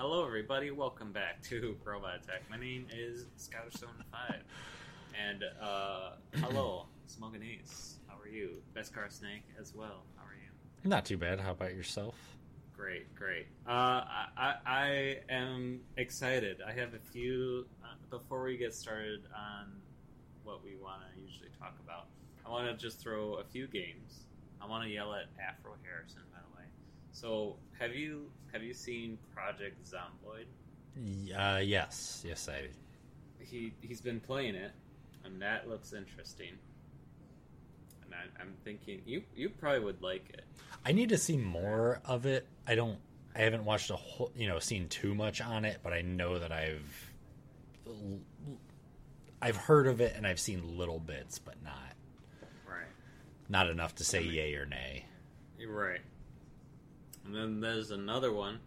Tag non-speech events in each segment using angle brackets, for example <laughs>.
Hello, everybody. Welcome back to Robot Attack. My name is Scouter715, and uh, hello, Smoking Ace. How are you? Beskar Snake as well. How are you? Not too bad. How about yourself? Great, great. Uh, I, I, am excited. I have a few. Uh, before we get started on what we want to usually talk about, I want to just throw a few games. I want to yell at Afro Harrison, by the way. So, have you have you seen Project Zomboid? Uh, yes, yes, I. He he's been playing it, and that looks interesting. And I, I'm thinking you you probably would like it. I need to see more of it. I don't. I haven't watched a whole, you know, seen too much on it, but I know that I've, I've heard of it and I've seen little bits, but not, Right. not enough to say yay or nay. You're right. And then there's another one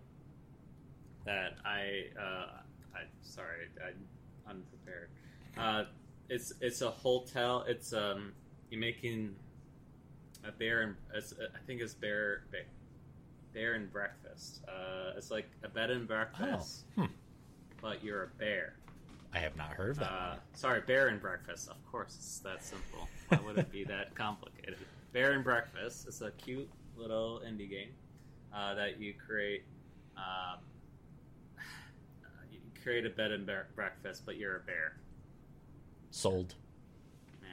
that I, uh, I sorry, I'm unprepared. Uh, it's it's a hotel. It's um, you're making a bear and I think it's bear bear, bear and breakfast. Uh, it's like a bed and breakfast, Oh, hmm. but you're a bear. I have not heard of that. Uh, sorry, bear and breakfast. Of course, it's that simple. Why would it be that complicated? Bear and breakfast. It's a cute little indie game uh, that you create. Um, <sighs> you create a bed and bear- breakfast, but you're a bear. Sold. Yeah.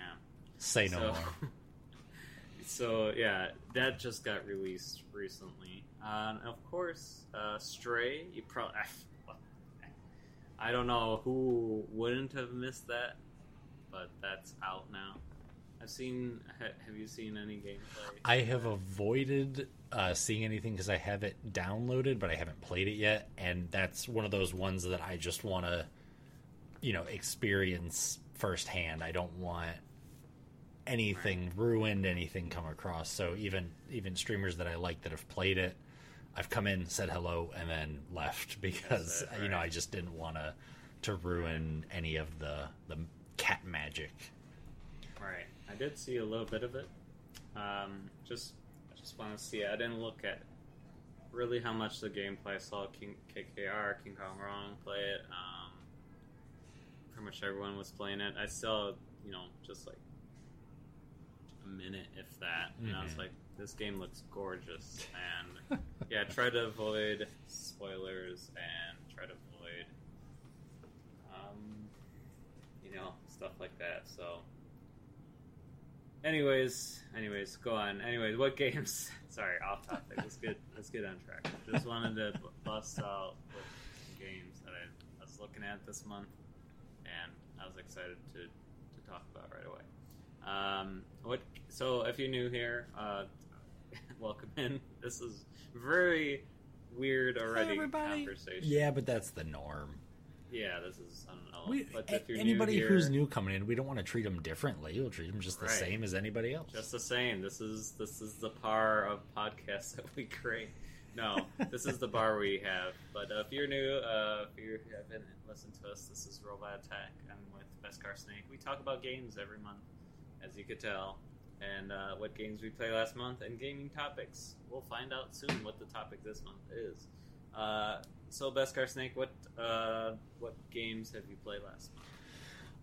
Say no so, more. <laughs> so yeah, that just got released recently. Uh, and of course, uh, Stray. You probably. <laughs> I don't know who wouldn't have missed that, but that's out now. I've seen. Ha, have you seen any gameplay? I have avoided uh, seeing anything because I have it downloaded, but I haven't played it yet, and that's one of those ones that I just want to, you know, experience firsthand. I don't want anything ruined, anything come across. So even even streamers that I like that have played it, I've come in, said hello, and then left <laughs> because it, you know. I just didn't want to to ruin any of the the cat magic. Right. I did see a little bit of it. Um, just, just want to see it. I didn't look at really how much the gameplay. I saw King KKR, King Kong Wrong play it. Um, pretty much everyone was playing it. I saw, you know, just like a minute, if that, and I was Mhm. like, this game looks gorgeous. <laughs> And yeah, try to avoid spoilers and try to avoid, um, you know, stuff like that. So. Anyways, anyways, go on. Anyways, what games? <laughs> Sorry, off topic. Let's get let's get on track. Just wanted to b- bust out with some games that I was looking at this month, and I was excited to to talk about right away. Um, what? So, if you're new here, uh, <laughs> welcome in. This is very weird already conversation. Yeah, but that's the norm. Yeah. This is I don't know. We, but if you're anybody new here, who's new coming in, we don't want to treat them differently. We'll treat them just the Right. same as anybody else. Just the same. This is this is the par of podcasts <laughs> that we create. No, this is the bar we have. But uh, if you're new, uh, if you haven't listened to us, this is Robot Attack. I'm with Beskar Snake. We talk about games every month, as you could tell, and uh, what games we play last month, and gaming topics. We'll find out soon what the topic this month is. So, Beskar Snake, what uh, what games have you played last month?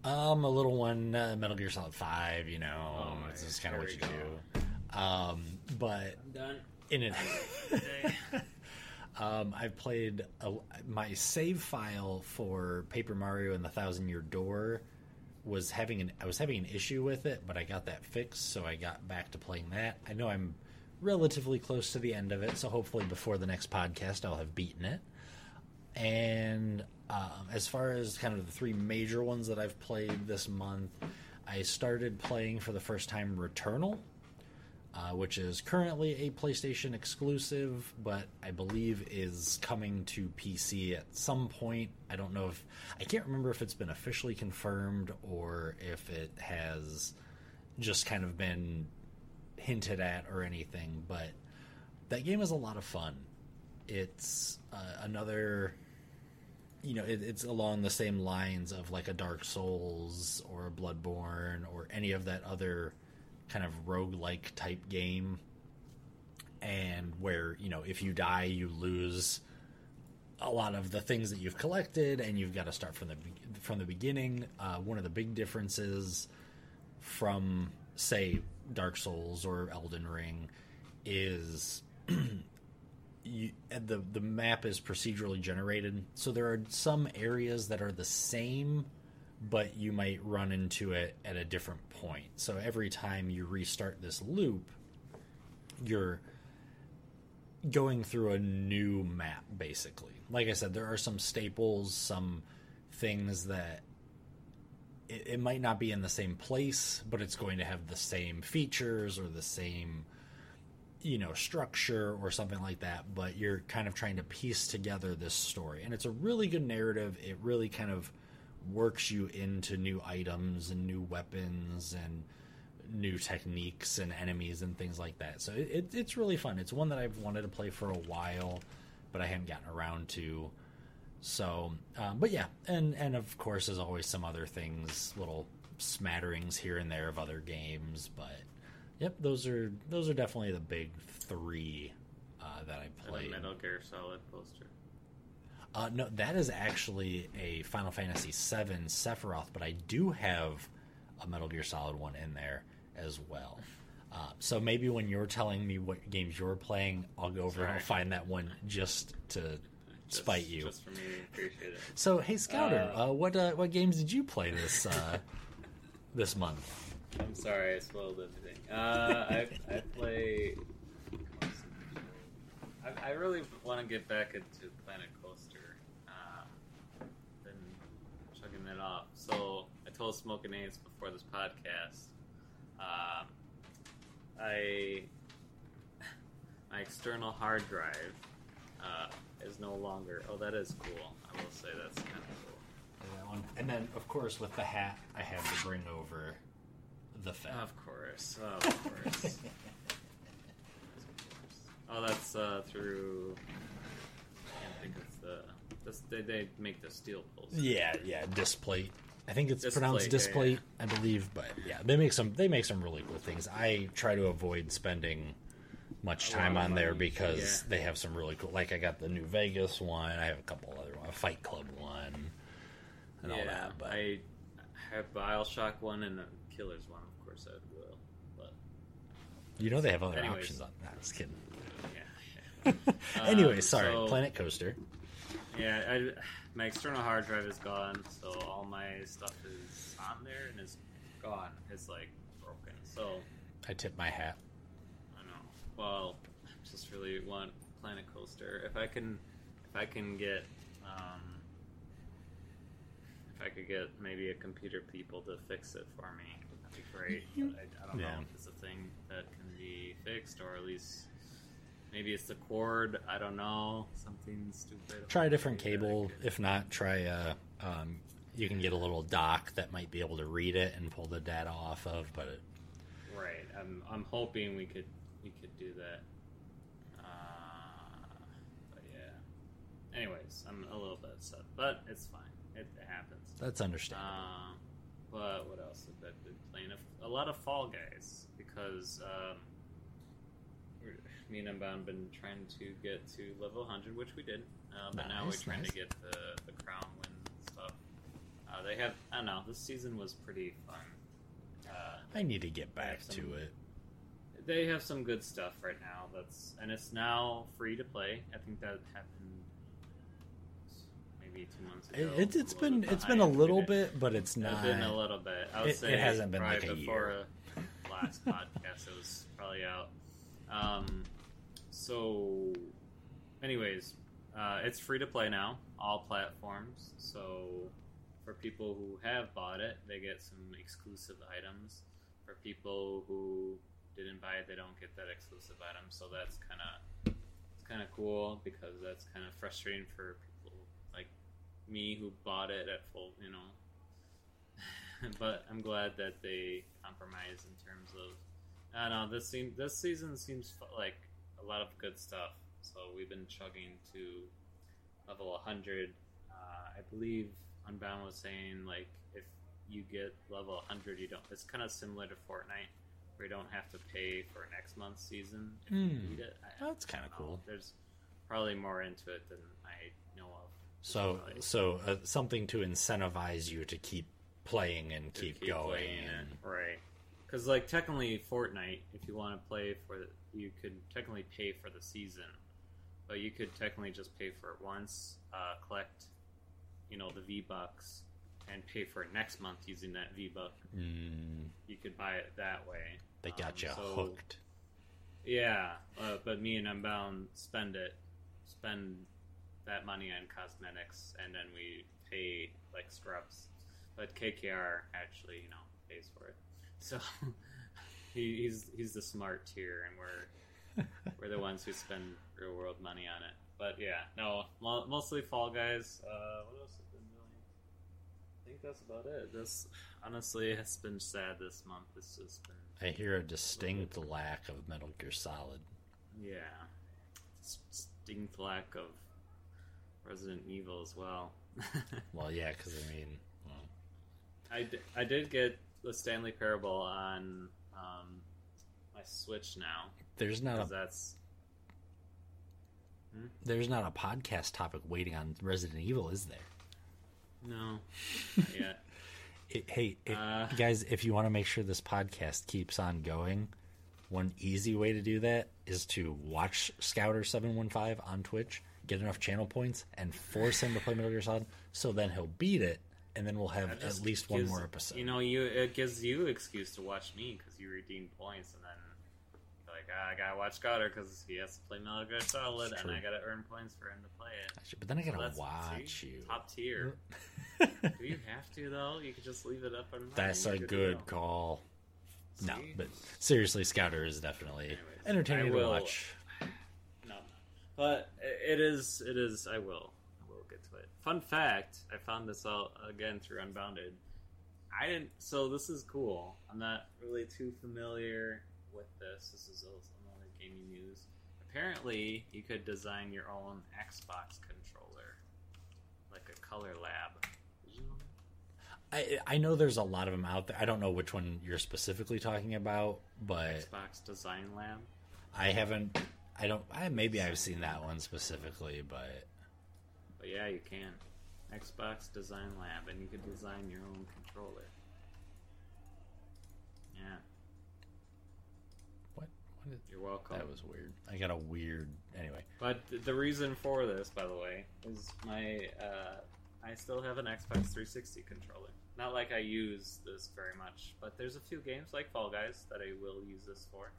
Um, a little one, uh, Metal Gear Solid Five. You know, Oh, it's just kind of what you do. Um, but I'm done. In it, <laughs> um, I've played a, my save file for Paper Mario and the Thousand Year Door was having an I was having an issue with it, but I got that fixed, so I got back to playing that. I know I'm relatively close to the end of it, so hopefully before the next podcast I'll have beaten it. And um, as far as kind of the three major ones that I've played this month, I started playing for the first time Returnal, uh, which is currently a PlayStation exclusive, but I believe is coming to PC at some point. I don't know if I can't remember if it's been officially confirmed or if it has just kind of been hinted at or anything, but that game is a lot of fun. It's uh, another you know, it, it's along the same lines of like a Dark Souls or a Bloodborne or any of that other kind of roguelike type game. And where, you know, if you die, you lose a lot of the things that you've collected, and you've got to start from the from the beginning. Uh, one of the big differences from, say, Dark Souls or Elden Ring is <clears throat> you, the the map is procedurally generated, so there are some areas that are the same, but you might run into it at a different point. So every time you restart this loop, you're going through a new map basically. Like I said, there are some staples, some things that it, it might not be in the same place, but it's going to have the same features or the same you know structure or something like that but you're kind of trying to piece together this story. And it's a really good narrative. It really kind of works you into new items and new weapons and new techniques and enemies and things like that. So it, it, it's really fun. It's one that i've wanted to play for a while but i haven't gotten around to. So um, but yeah and and of course there's always some other things little smatterings here and there of other games but Yep, those are those are definitely the big three uh, that I played. Metal Gear Solid poster. Uh, no, that is actually a Final Fantasy VII Sephiroth, but I do have a Metal Gear Solid one in there as well. <laughs> Uh, so maybe when you're telling me what games you're playing, I'll go over and I'll find that one just to Just- spite you. Just for me, appreciate it. So hey, Scouter, Uh, uh, what uh, what games did you play this uh, <laughs> this month? I'm sorry, I spoiled everything. Uh, I I play. I, I really want to get back into Planet Coaster. Uh, been chugging it off. So I told Smoking Ace before this podcast. Uh, I <laughs> my external hard drive uh, is no longer. Oh, that is cool. I will say that's kind of cool. That one. And then, of course, with the hat, I had to bring over the Fed. Of course, of course. <laughs> oh, that's uh, through. I can't think of the. This, they, they make the steel poles. Yeah, yeah, displate. I think it's Displate, pronounced yeah, displate, I believe, but yeah, they make some they make some really cool things. I try to avoid spending much A lot time of on there money, because yeah. they have some really cool. Like I got the New Vegas one. I have a couple other one, a Fight Club one, and all that. But I have Bioshock one and a Killers one. Of course, I will. But you know they have other Anyways. options on that. Just kidding. yeah, <laughs> anyway, Um, sorry, so- Planet Coaster. yeah. I, my external hard drive is gone, so all my stuff is on there and is gone. It's like broken. So I tip my hat. I know. Well, I just really want Planet Coaster. If I can, if I can get, um, if I could get maybe a computer people to fix it for me, great. But I, I don't Yeah. know if it's a thing that can be fixed, or at least maybe it's the cord. I don't know. Something stupid. Try a different Maybe that I cable. could- If not, try a. Um, you can get a little dock that might be able to read it and pull the data off of, but it, Right. I'm I'm hoping we could we could do that. Uh, but yeah. Anyways, I'm a little bit upset, but it's fine. It, it happens. that's understandable. Um, but what else have I been playing? A, a lot of Fall Guys because um, me and Unbound been trying to get to level 100, which we did. Uh, but now we're trying nice. to get the the crown win stuff. Uh, they have I don't know. This season was pretty fun. Uh, I need to get back some- to it. they have some good stuff right now. That's and it's now free to play. I think that two months ago. It, it's it's A been it's been a little bit, but it's It's not. been a little bit. I would It- it hasn't been like a before year. uh, <laughs> last podcast. It was probably out. Um, so, anyways, uh, it's free to play now, all platforms. So, for people who have bought it, they get some exclusive items. For people who didn't buy it, they don't get that exclusive item. So that's kind of it's kind of cool because that's kind of frustrating for me who bought it at full, you know. <laughs> but I'm glad that they compromise in terms of. I don't know. This seem this season seems like a lot of good stuff. So we've been chugging to level 100. Uh, I believe Unbound was saying like if you get level 100, you don't. It's kind of similar to Fortnite, where you don't have to pay for next month's season if you Hmm. need it. I- That's kind of I don't know. cool. There's probably more into it than So Right. so uh, something to incentivize you to keep playing and to keep, going. and- right? Because like technically, Fortnite, if you want to play for, you could technically pay for the season, but you could technically just pay for it once, uh, collect, you know, the V bucks, and pay for it next month using that V buck. Mm, You could buy it that way. they got Um, you so- hooked. Yeah, uh, but me and Unbound spend it, spend that money on cosmetics, and then we pay like scrubs. But KKR actually, you know, pays for it. So <laughs> he, he's he's the smart tier, and we're <laughs> we're the ones who spend real world money on it. But yeah, no, mo- mostly Fall Guys. Uh, what else have been doing? I think that's about it. This honestly has been sad this month. It's just been I hear a distinct lack of Metal Gear Solid. Yeah. Distinct lack of Resident Evil as well. <laughs> Well, yeah, because I mean, well, I, d- I did get the Stanley Parable on um, my Switch now. there's not a that's. there's not a podcast topic waiting on Resident Evil, is there? No. Not <laughs> yet. It, hey, it, Uh. guys, if you want to make sure this podcast keeps on going, one easy way to do that is to watch Scouter715 on Twitch, get enough channel points, and force him to play Metal Gear Solid. So then he'll beat it, and then we'll have at least one more episode. You know, you it gives you excuse to watch me because you redeem points, and then you're like ah, I gotta watch Scouter because he has to play Metal Gear Solid, and I gotta earn points for him to play it. Actually, but then I gotta that's- watch see? you. Top tier. Do you have to though? You could just leave it up and That's a. Good call. No, but seriously, Scouter is definitely Anyways, entertaining to watch. But it is. It is. I will. I will get to it. Fun fact: I found this out again through Unbounded. I didn't. So this is cool. I'm not really too familiar with this. This is also another gaming news. Apparently, you could design your own Xbox controller, like a color lab. Did you know that? I I know there's a lot of them out there. I don't know which one you're specifically talking about, but Xbox Design Lab. I haven't. I don't. I maybe I've seen that one specifically, but But yeah, you can. Xbox Design Lab, and you can design your own controller. Yeah, what? What? Is, you're welcome. that was weird. I got a weird. Anyway, But the reason for this, by the way, is my uh, I still have an Xbox 360 controller. Not like I use this very much, but there's a few games like Fall Guys that I will use this for,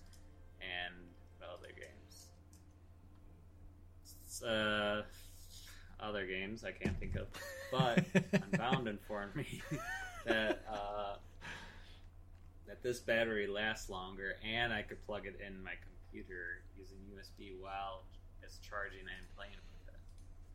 and other games. Uh, other games I can't think of, but Unbound <laughs> informed me <laughs> that uh, that this battery lasts longer, and I could plug it in my computer using USB while it's charging and playing with it.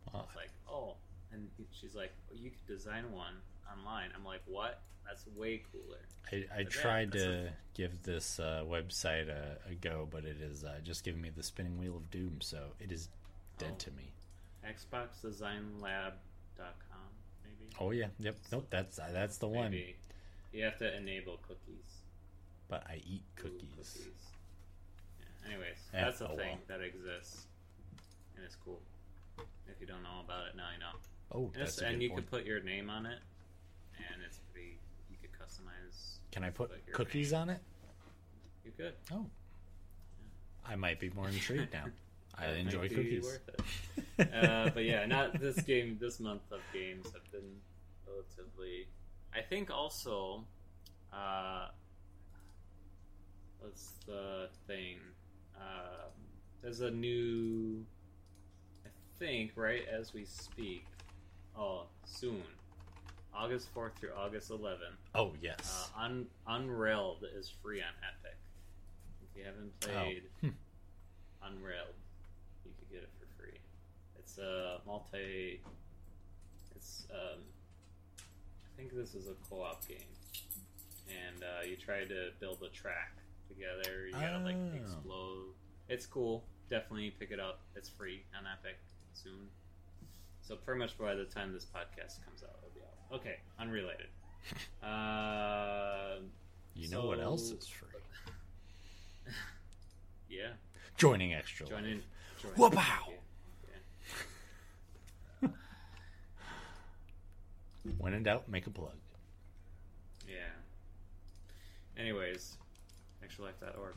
I Well, was like, oh, and she's like, well, you could design one online. I'm like, what? That's way cooler. I, I tried to give this uh, website a, a go, but it is uh, just giving me the spinning wheel of doom, so it is dead Oh. to me. XboxDesignLab.com, maybe. Oh yeah, yep, nope. That's uh, that's the one. You have to enable cookies. But I eat Ooh, cookies. Yeah. Anyways, Yeah, that's a oh thing well. that exists, and it's cool. If you don't know about it, now you know. Oh, And, that's a and you point. could put your name on it, and it's pretty. You could customize. Can I put put cookies on it? You could. Oh, I might be more intrigued now. <laughs> I enjoy cookies. Worth it. uh, but yeah, not this game. This month of games have been relatively. I think also, uh, what's the thing? Um, there's a new. I think right as we speak. Oh, soon. August fourth through August eleventh. Oh Uh, yes. Un- Unrailed is free on Epic. If you haven't played Hmm. Unrailed, you could get it for free. It's a multi. It's um, I think this is a co-op game, and uh, you try to build a track together. You gotta like Oh. explode. It's cool. Definitely pick it up. It's free on Epic soon. So pretty much by the time this podcast comes out, it'll be out. Okay, unrelated. Uh, <laughs> you know what else so- is free? <laughs> yeah, Joining extra. join in. Join Wha-pow! Yeah, When in doubt, make a plug. Yeah. Anyways, extralife.org.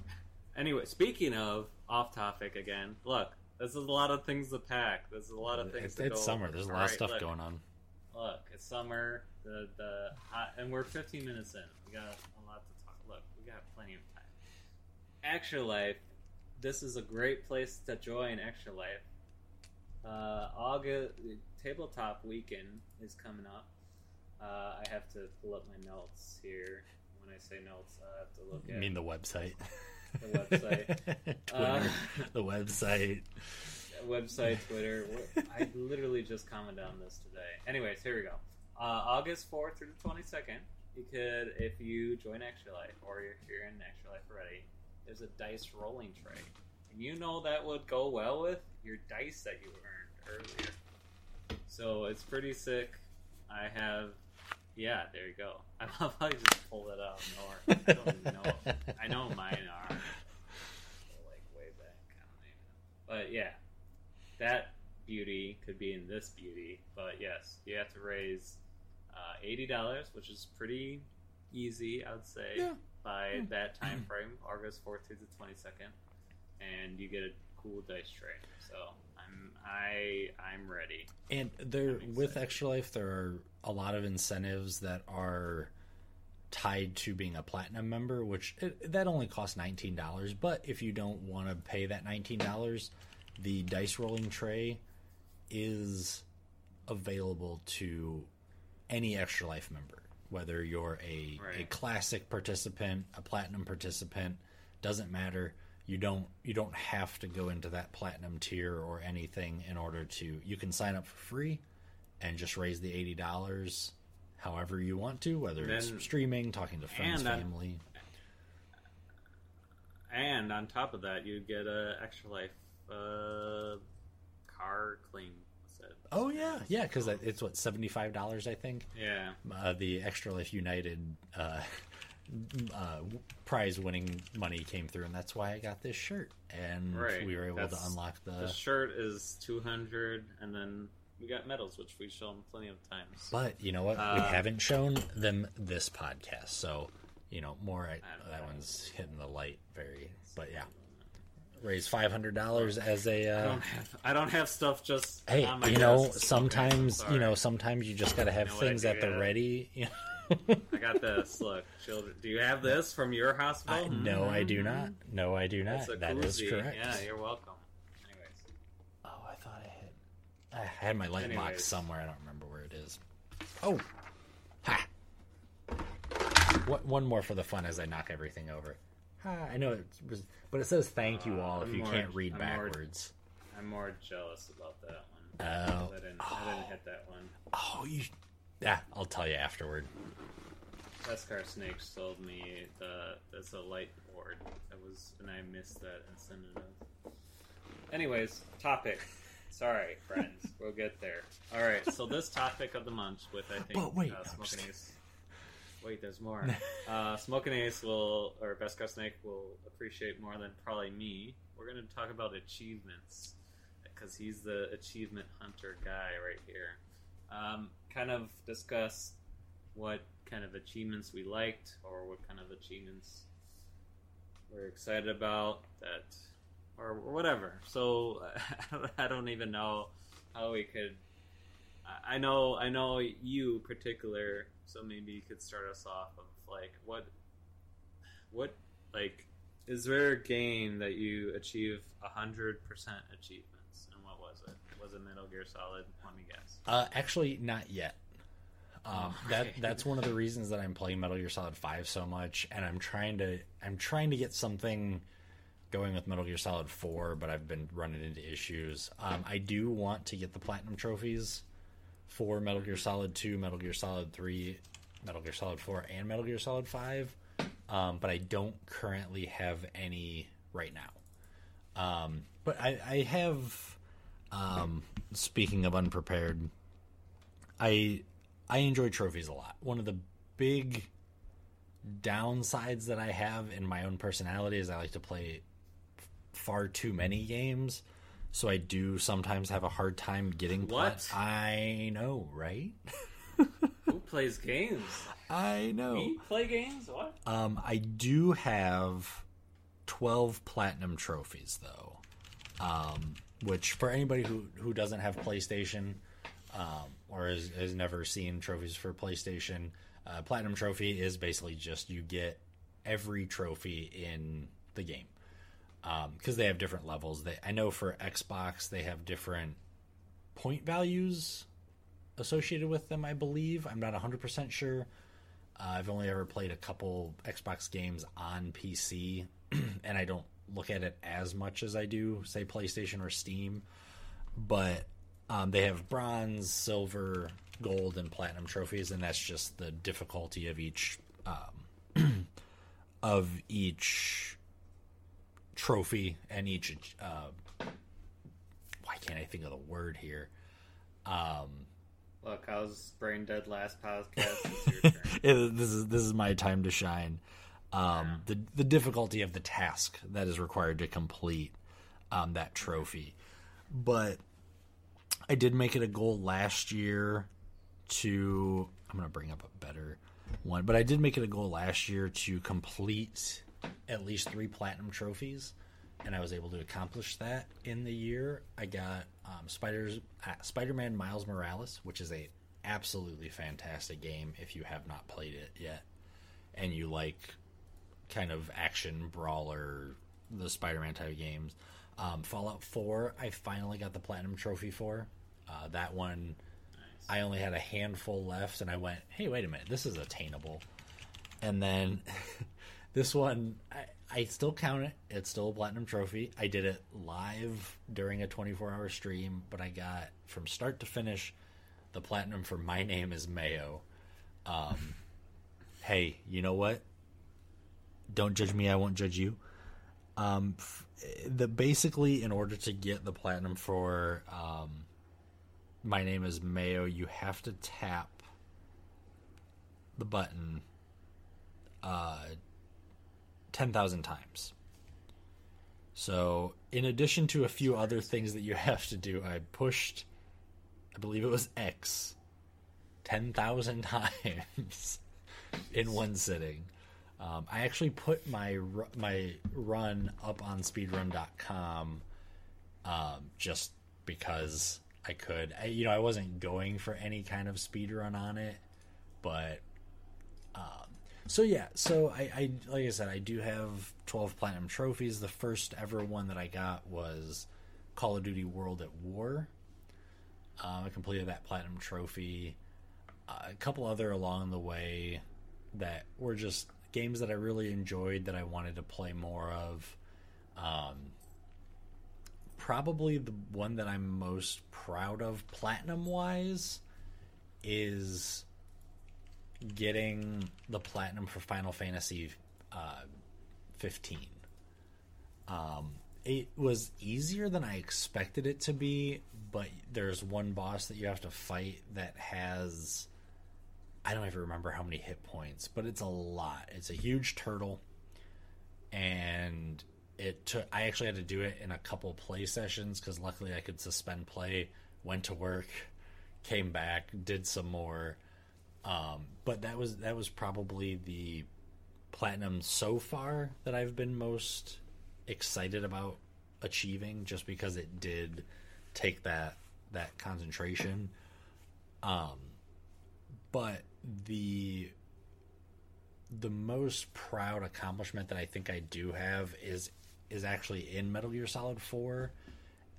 Anyway, speaking of off topic again, look, this is a lot of things to pack. There's a lot of things It's, to it's summer. over. There's a lot All of right, stuff look, going on. Look, it's summer. The the hot, and we're 15 minutes in. We got a lot to talk. Look, we got plenty of time. Extra Life. This is a great place to join Extra Life. Uh, August tabletop weekend is coming up. Uh, I have to pull up my notes here. When I say notes, I have to look I at mean the website. <laughs> The website. <laughs> Twitter, Uh, <laughs> the website. website, Twitter. I literally just commented on this today. Anyways, here we go. Uh, August 4th through the 22nd, you could, if you join Extra Life or you're here in Extra Life already, there's a dice rolling tray. And you know that would go well with your dice that you earned earlier. So it's pretty sick. I have, yeah, there you go. <laughs> I'll probably just pull it out more. I don't even know. I know <laughs> mine are like way back. I don't even know. But yeah, that beauty could be in this beauty. But yes, you have to raise uh, eighty dollars, which is pretty easy, I would say, Yeah. by Yeah. that <clears throat> time frame, August fourth through the twenty second, and you get a cool dice tray. So I'm I I'm ready. And there, with. Extra Life, there are a lot of incentives that are tied to being a platinum member, which it, that only costs nineteen dollars. But if you don't want to pay that nineteen dollars, the dice rolling tray is available to any Extra Life member, whether you're a a classic participant, a platinum participant, doesn't matter. You don't you don't have to go into that platinum tier or anything in order to. You can sign up for free and just raise the eighty dollars however you want to, whether Then- it's streaming, talking to friends, and family. And on top of that, you get a extra life uh, car claim. Oh yeah, yeah, because it's what seventy five dollars I think. Yeah. Uh, the Extra Life United uh, <laughs> uh, prize winning money came through, and that's why I got this shirt, and Right. we were able That's- to unlock the. The shirt is two hundred, and then we got medals, which we've shown plenty of times. But you know what? we Uh, haven't shown them this podcast, so you know more. I, that know. one's hitting the light very. But yeah, raise five hundred dollars as a. I Uh, don't have I don't have stuff just. hey, you know, sometimes you know, sometimes you just gotta have You know things at the ready. You know? <laughs> I got this. Look, children. Do you have this from your hospital? I, no, I do Mhm. not. No, I do not. That is correct. Yeah, you're welcome. Anyways, Oh, I thought I had. I had my light box somewhere. I don't remember where it is. Oh, ha! What, one more for the fun as I knock everything over. Ha! I know it was, but it says thank you Uh, all if I'm you more- can't read I'm more- backwards. I'm more jealous about that one. Oh. I didn't. I didn't hit that one. Oh, you. Yeah, I'll tell you afterward. Beskar Snake sold me the that's a light board. That was and I missed that incentive. Anyways, topic. Sorry, friends. <laughs> we'll get there. All right. So this topic of the month with I think But wait, uh, I'm Smoking kidding. Ace. Wait, there's more. <laughs> uh, Smoking Ace will or Beskar Snake will appreciate more than probably me. We're going to talk about achievements because he's the achievement hunter guy right here. Um, kind of discuss what kind of achievements we liked or what kind of achievements we're excited about that or whatever. So <laughs> i don't even know how we could I- know i know you particular so maybe you could start us off of like what what like is there a game that you achieve 100% achievements? And what was it? Was it metal gear solid? Let me guess. Uh, actually, not yet. Um, Oh, that that's one of the reasons that I'm playing Metal Gear Solid Five so much, and I'm trying to I'm trying to get something going with Metal Gear Solid Four, but I've been running into issues. Um, I do want to get the platinum trophies for Metal Gear Solid Two, Metal Gear Solid Three, Metal Gear Solid Four, and Metal Gear Solid Five, um, but I don't currently have any right now. Um, but I, I have. Um, speaking of unprepared, I I enjoy trophies a lot. One of the big downsides that I have in my own personality is I like to play far too many games. So I do sometimes have a hard time getting pla- What? I know, right? who plays games. I know. Me play games? What? Um, I do have twelve platinum trophies though, um, which for anybody who who doesn't have PlayStation, um, or has, has never seen trophies for PlayStation, uh, platinum trophy is basically just you get every trophy in the game because um, they have different levels. They I know for Xbox they have different point values associated with them. I believe I'm not 100 percent sure. Uh, I've only ever played a couple Xbox games on PC, <clears throat> and I don't look at it as much as I do, say, PlayStation or Steam. But um, they have bronze, silver, gold, and platinum trophies, and that's just the difficulty of each um, <clears throat> of each trophy and each. Uh, why can't I think of the word here? Um, Look, I was brain dead last podcast. <laughs> It's your turn. <laughs> this is this is my time to shine. Um, the the difficulty of the task that is required to complete um, that trophy, but I did make it a goal last year to. I'm gonna bring up a better one, but I did make it a goal last year to complete at least three platinum trophies, and I was able to accomplish that in the year. I got um, Spider's uh, Spider-Man Miles Morales, which is a absolutely fantastic game if you have not played it yet, and you like kind of action brawler, the Spider-Man type of games. Um, Fallout 4, I finally got the platinum trophy for. Uh, that one, I only had a handful left, and I went, "Hey, wait a minute, this is attainable." And then <laughs> this one, I, I still count it. It's still a platinum trophy. I did it live during a 24-hour stream, but I got from start to finish the platinum for my name is Mayo. Um, hey, you know what? Don't judge me. I won't judge you. Um, f- the basically in order to get the platinum for um, my name is Mayo, you have to tap the button uh, ten thousand times. So, in addition to a few other things that you <laughs> have to do, I pushed, I believe it was X, 10,000 <laughs> times in one sitting. Um, I actually put my my run up on speedrun.com um, just because I could. I, you know, I wasn't going for any kind of speed run on it, but um, so yeah. So I, I like I said, I do have twelve platinum trophies. The first ever one that I got was Call of Duty World at War. Um, I completed that platinum trophy. Uh, a couple other along the way that were just games that I really enjoyed that I wanted to play more of. Um, probably the one that I'm most proud of platinum wise is getting the platinum for Final Fantasy uh, 15. Um, it was easier than I expected it to be, but there's one boss that you have to fight that has I don't even remember how many hit points, but it's a lot. It's a huge turtle, and it took. I actually had to do it in a couple play sessions because luckily I could suspend play. Went to work, came back, did some more. Um, but that was that was probably the platinum so far that I've been most excited about achieving, just because it did take that that concentration. Um, but the the most proud accomplishment that I think I do have is is actually in Metal Gear Solid 4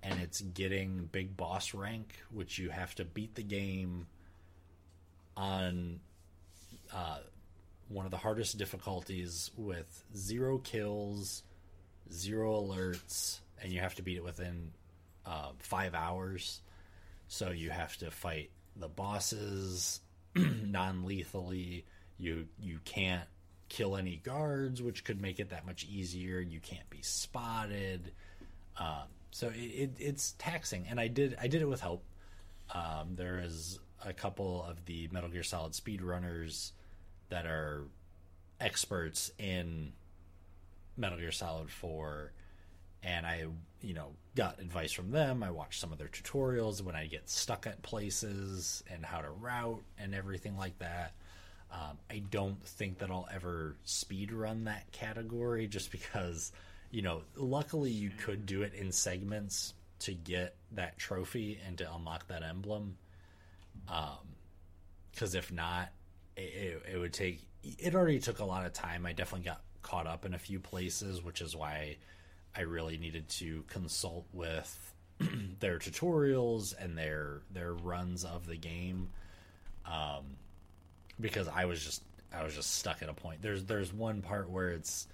and it's getting big boss rank which you have to beat the game on uh, one of the hardest difficulties with zero kills, zero alerts, and you have to beat it within uh, five hours. So you have to fight the bosses <clears throat> non-lethally. You you can't kill any guards, which could make it that much easier. You can't be spotted. Um, so it, it, it's taxing, and I did I did it with help. Um, there is a couple of the Metal Gear Solid speedrunners that are experts in Metal Gear Solid 4 and I you know, got advice from them. I watched some of their tutorials when I get stuck at places and how to route and everything like that. Um, I don't think that I'll ever speed run that category just because, you know, luckily you could do it in segments to get that trophy and to unlock that emblem. Um, because if not, it, it, it would take. It already took a lot of time. I definitely got caught up in a few places, which is why I really needed to consult with <clears throat> their tutorials and their their runs of the game. Um, because I was just I was just stuck at a point. There's there's one part where it's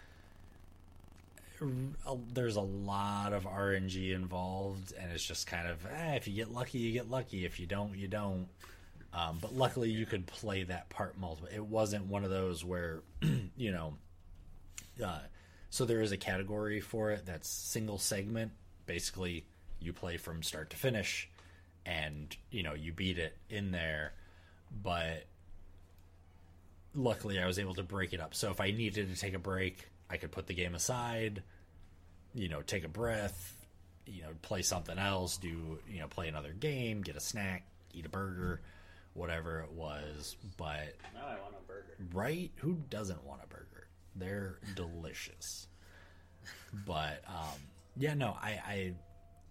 there's a lot of RNG involved, and it's just kind of eh, if you get lucky, you get lucky. If you don't, you don't. Um, but luckily, you could play that part multiple. It wasn't one of those where <clears throat> you know. Uh, so there is a category for it that's single segment. Basically, you play from start to finish, and you know you beat it in there. But luckily I was able to break it up. So if I needed to take a break, I could put the game aside, you know, take a breath, you know, play something else, do, you know, play another game, get a snack, eat a burger, whatever it was. But now I want a burger. Right? Who doesn't want a burger? They're delicious. But um yeah, no, I I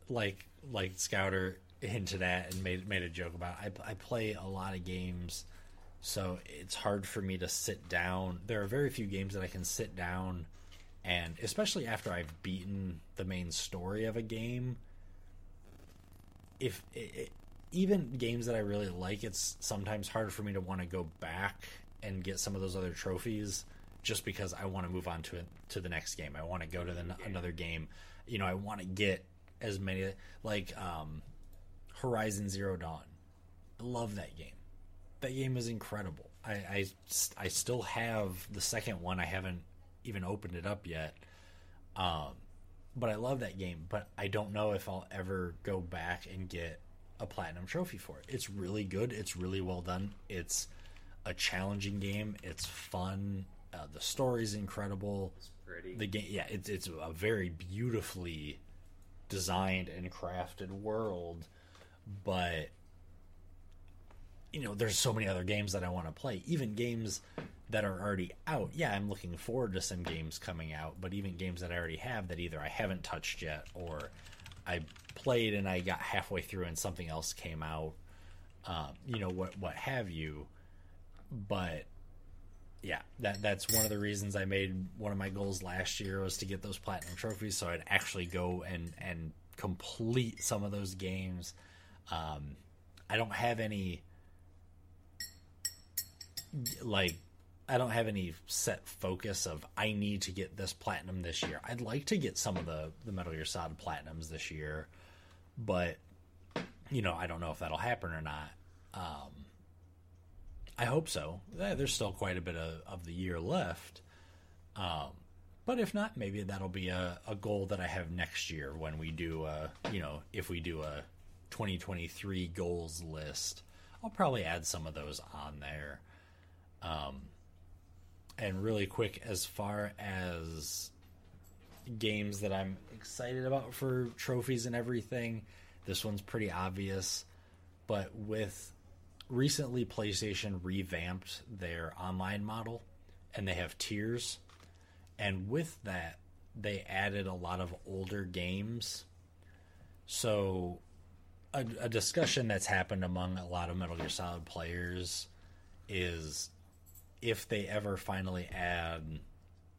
like like Scouter hinted at and made made a joke about. I I play a lot of games so it's hard for me to sit down. There are very few games that I can sit down and especially after I've beaten the main story of a game if it, even games that I really like it's sometimes hard for me to want to go back and get some of those other trophies just because I want to move on to it to the next game. I want to go to the, another game. You know, I want to get as many like um, Horizon Zero Dawn. I love that game that game is incredible. I, I, I still have the second one. I haven't even opened it up yet. Um, but I love that game. But I don't know if I'll ever go back and get a platinum trophy for it. It's really good. It's really well done. It's a challenging game. It's fun. Uh, the story's incredible. It's pretty. The game, yeah, it's it's a very beautifully designed and crafted world, but you know, there's so many other games that I want to play. Even games that are already out. Yeah, I'm looking forward to some games coming out, but even games that I already have that either I haven't touched yet or I played and I got halfway through and something else came out. Um, you know what what have you. But yeah, that that's one of the reasons I made one of my goals last year was to get those platinum trophies so I'd actually go and and complete some of those games. Um, I don't have any like I don't have any set focus of I need to get this platinum this year. I'd like to get some of the the Metal Gear Solid platinums this year, but you know I don't know if that'll happen or not. Um, I hope so. There's still quite a bit of, of the year left. Um, but if not, maybe that'll be a, a goal that I have next year when we do a, you know, if we do a 2023 goals list. I'll probably add some of those on there. Um, and really quick, as far as games that I'm excited about for trophies and everything, this one's pretty obvious. But with recently, PlayStation revamped their online model and they have tiers. And with that, they added a lot of older games. So, a, a discussion that's happened among a lot of Metal Gear Solid players is if they ever finally add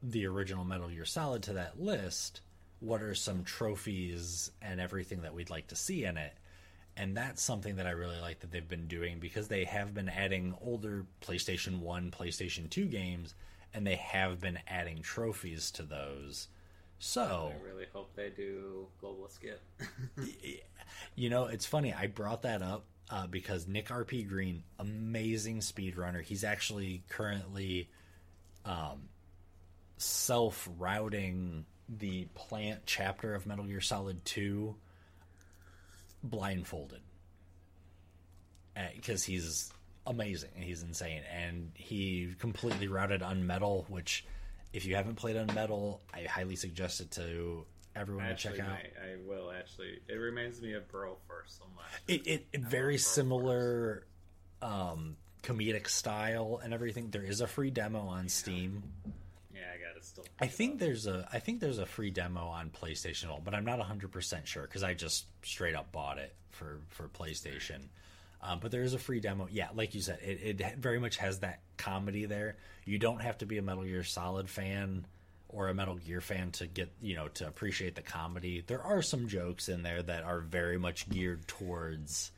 the original Metal Gear Solid to that list, what are some trophies and everything that we'd like to see in it? And that's something that I really like that they've been doing because they have been adding older PlayStation 1, PlayStation 2 games, and they have been adding trophies to those. So I really hope they do global skip. <laughs> you know, it's funny. I brought that up uh, because Nick RP Green, amazing speedrunner. He's actually currently um, self routing the plant chapter of Metal Gear Solid 2 blindfolded. Because uh, he's amazing he's insane. And he completely routed Unmetal, which, if you haven't played Unmetal, I highly suggest it to everyone to check out. might. I will actually. It reminds me of Bro First so much. It, it, it very similar um, comedic style and everything. There is a free demo on Steam. Yeah, I got it still. I think up. there's a I think there's a free demo on PlayStation, but I'm not 100 percent sure because I just straight up bought it for for PlayStation. Um, but there is a free demo. Yeah, like you said, it, it very much has that comedy there. You don't have to be a Metal Gear Solid fan or a Metal Gear fan to get you know to appreciate the comedy. There are some jokes in there that are very much geared towards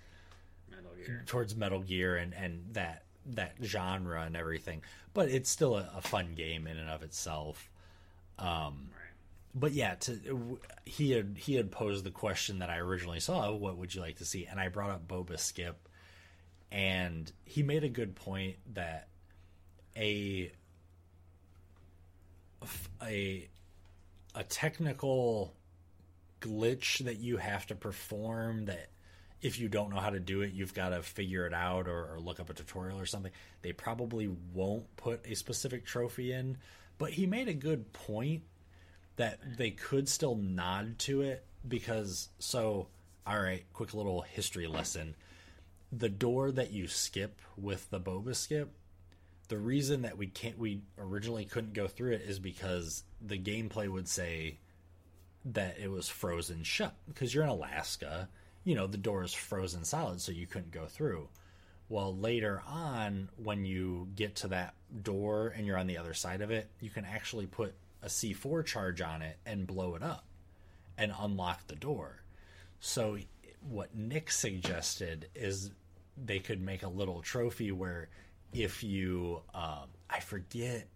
Metal Gear. towards Metal Gear and and that that genre and everything. But it's still a, a fun game in and of itself. Um, Right. but yeah, to he had he had posed the question that I originally saw, what would you like to see? And I brought up Boba Skip, and he made a good point that a a a technical glitch that you have to perform that if you don't know how to do it you've got to figure it out or, or look up a tutorial or something they probably won't put a specific trophy in. But he made a good point that they could still nod to it because so all right quick little history lesson. The door that you skip with the boba skip the reason that we can't we originally couldn't go through it is because the gameplay would say that it was frozen shut because you're in Alaska you know the door is frozen solid so you couldn't go through. Well later on when you get to that door and you're on the other side of it you can actually put a C4 charge on it and blow it up and unlock the door. So what Nick suggested is they could make a little trophy where if you um, I forget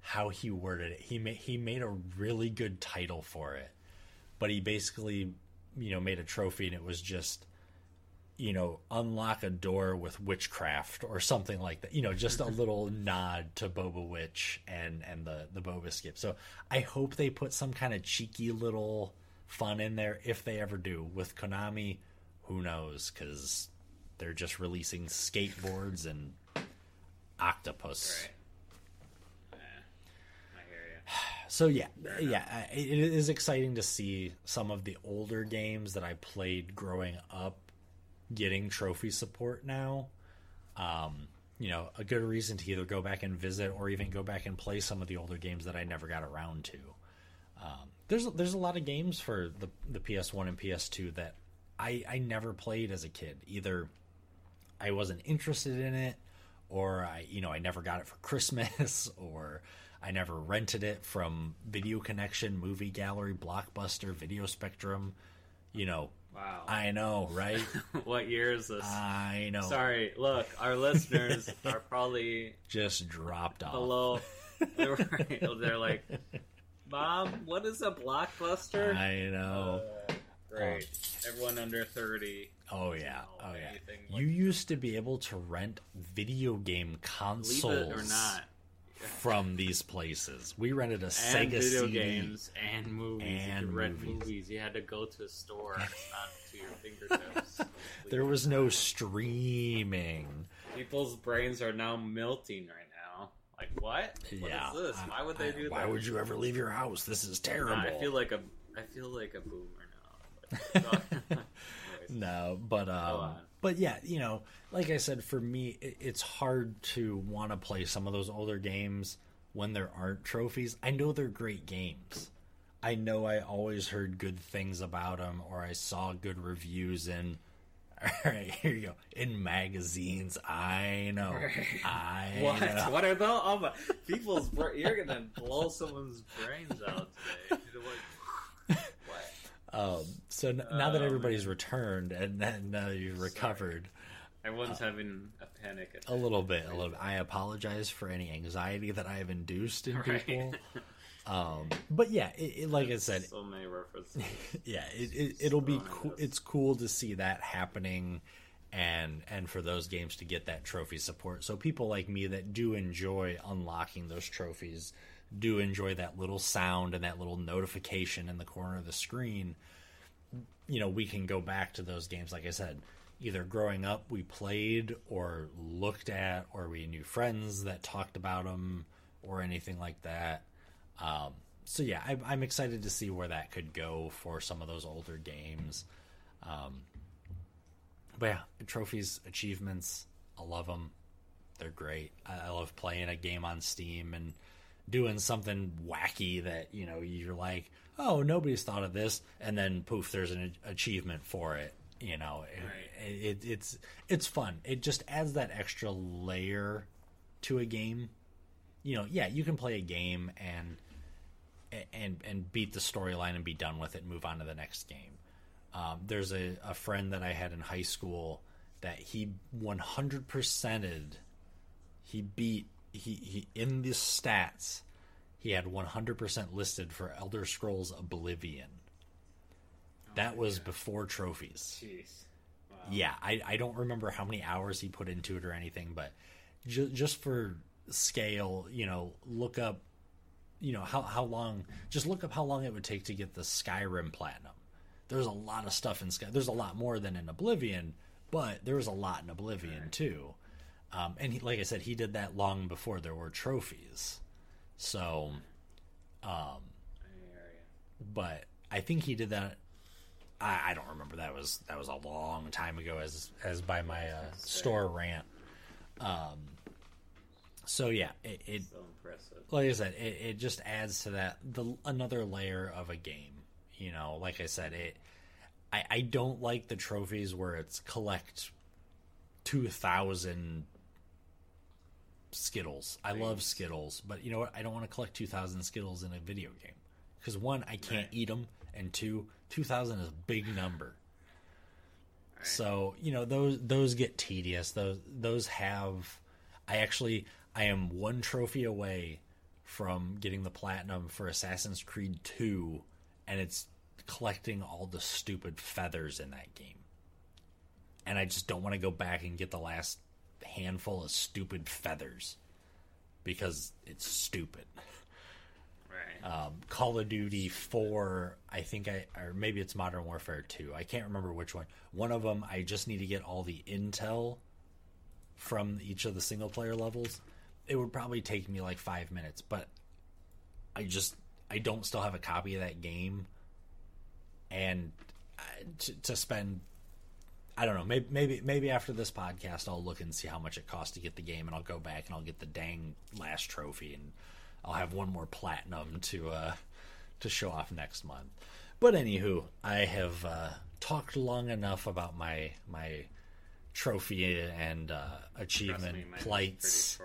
how he worded it. He made he made a really good title for it, but he basically you know made a trophy and it was just you know unlock a door with witchcraft or something like that. You know, just a little nod to Boba Witch and and the the Boba Skip. So I hope they put some kind of cheeky little fun in there if they ever do. With Konami, who knows? Because they're just releasing skateboards and octopus. Right. Yeah. I hear you. <sighs> So yeah, yeah, it is exciting to see some of the older games that I played growing up getting trophy support now. Um, you know, a good reason to either go back and visit or even go back and play some of the older games that I never got around to. Um, there's there's a lot of games for the the PS1 and PS2 that I I never played as a kid. Either I wasn't interested in it, or I you know I never got it for Christmas, <laughs> or I never rented it from Video Connection, Movie Gallery, Blockbuster, Video Spectrum. You know, Wow. I know, right? <laughs> what year is this? I know. Sorry, look, our listeners <laughs> are probably Just dropped off. Hello. They're, they're like, Mom, what is a blockbuster? I know. Uh, great. Um, everyone under 30. Oh yeah. Oh yeah. anything You used to be able to rent video game consoles or not. from these places. We rented a And Sega video CD. games and movies. you and could rent movies. movies. You had to go to a store, <laughs> not to your fingertips. <laughs> There was no streaming. People's brains are now melting right now. Like, what? What is yeah. this? Why would they I- do Why that? would you ever leave your house? This is terrible. I feel like a I feel like a boomer now. But- Anyways. <laughs> no, but um, but yeah, you know, like I said, for me, it, it's hard to want to play some of those older games when there aren't trophies. I know they're great games. I know I always heard good things about them, or I saw good reviews in. <laughs> All right, here you go. In magazines, I know. I <laughs> What? know. What are those? Oh my! People's bra- you're gonna blow someone's brains out today. You're like, what? Um, so n- now that Oh, everybody's returned and <laughs> then now you've recovered, Everyone's having a panic attack. a little bit, a little. Bit. I apologize for any anxiety that I have induced in Right. people. <laughs> Um, but yeah, it, it, like I said, so many references. <laughs> yeah, it, it, it'll be throwing cool. It's cool to see that happening, and and for those games to get that trophy support. So people like me that do enjoy unlocking those trophies, do enjoy that little sound and that little notification in the corner of the screen. You know, we can go back to those games. Like I said, either growing up we played or looked at, or we knew friends that talked about them, or anything like that. Um, so yeah, I, I'm excited to see where that could go for some of those older games. Um, but yeah, trophies, achievements, I love them. They're great. I, I love playing a game on Steam and doing something wacky that you know you're like, oh, nobody's thought of this, and then poof, there's an achievement for it. You know, Right. it, it, it's it's fun. It just adds that extra layer to a game. You know, yeah, you can play a game and and and beat the storyline and be done with it and move on to the next game. Um, there's a, a friend that I had in high school that he 100%ed. He beat he, he in the stats. He had 100% listed for Elder Scrolls Oblivion. Oh that was before trophies. Jeez. Wow. Yeah, I, I don't remember how many hours he put into it or anything, but ju- just for scale, you know, look up, you know, how, how long, just look up how long it would take to get the Skyrim Platinum. There's a lot of stuff in Sky. There's a lot more than in Oblivion, but there was a lot in Oblivion too. Um, and he, like I said, he did that long before there were trophies. So, um, I hear ya. but I think he did that. I, I don't remember that was that was a long time ago as as by my uh, store rant. Um, so yeah, it, it So impressive. like I said, it, it just adds to that the another layer of a game. You know, like I said, it. I, I don't like the trophies where it's collect two thousand Skittles. I love Skittles, but you know what? I don't want to collect two thousand Skittles in a video game because one, I can't Right. eat them, and two, two thousand is a big number. So you know those those get tedious. Those those have. I actually I am one trophy away from getting the platinum for Assassin's Creed Two, and it's collecting all the stupid feathers in that game. And I just don't want to go back and get the last handful of stupid feathers because it's stupid Right. um, Call of Duty 4, I think I, or maybe it's Modern Warfare 2. I can't remember which one. One of them, I just need to get all the intel from each of the single player levels. It would probably take me like five minutes, but I just, I don't still have a copy of that game. And uh, to, to spend, I don't know, maybe, maybe, maybe after this podcast, I'll look and see how much it costs to get the game, and I'll go back and I'll get the dang last trophy, and I'll have one more platinum to uh, to show off next month. But anywho, I have uh, talked long enough about my my trophy and uh, achievement me, plights.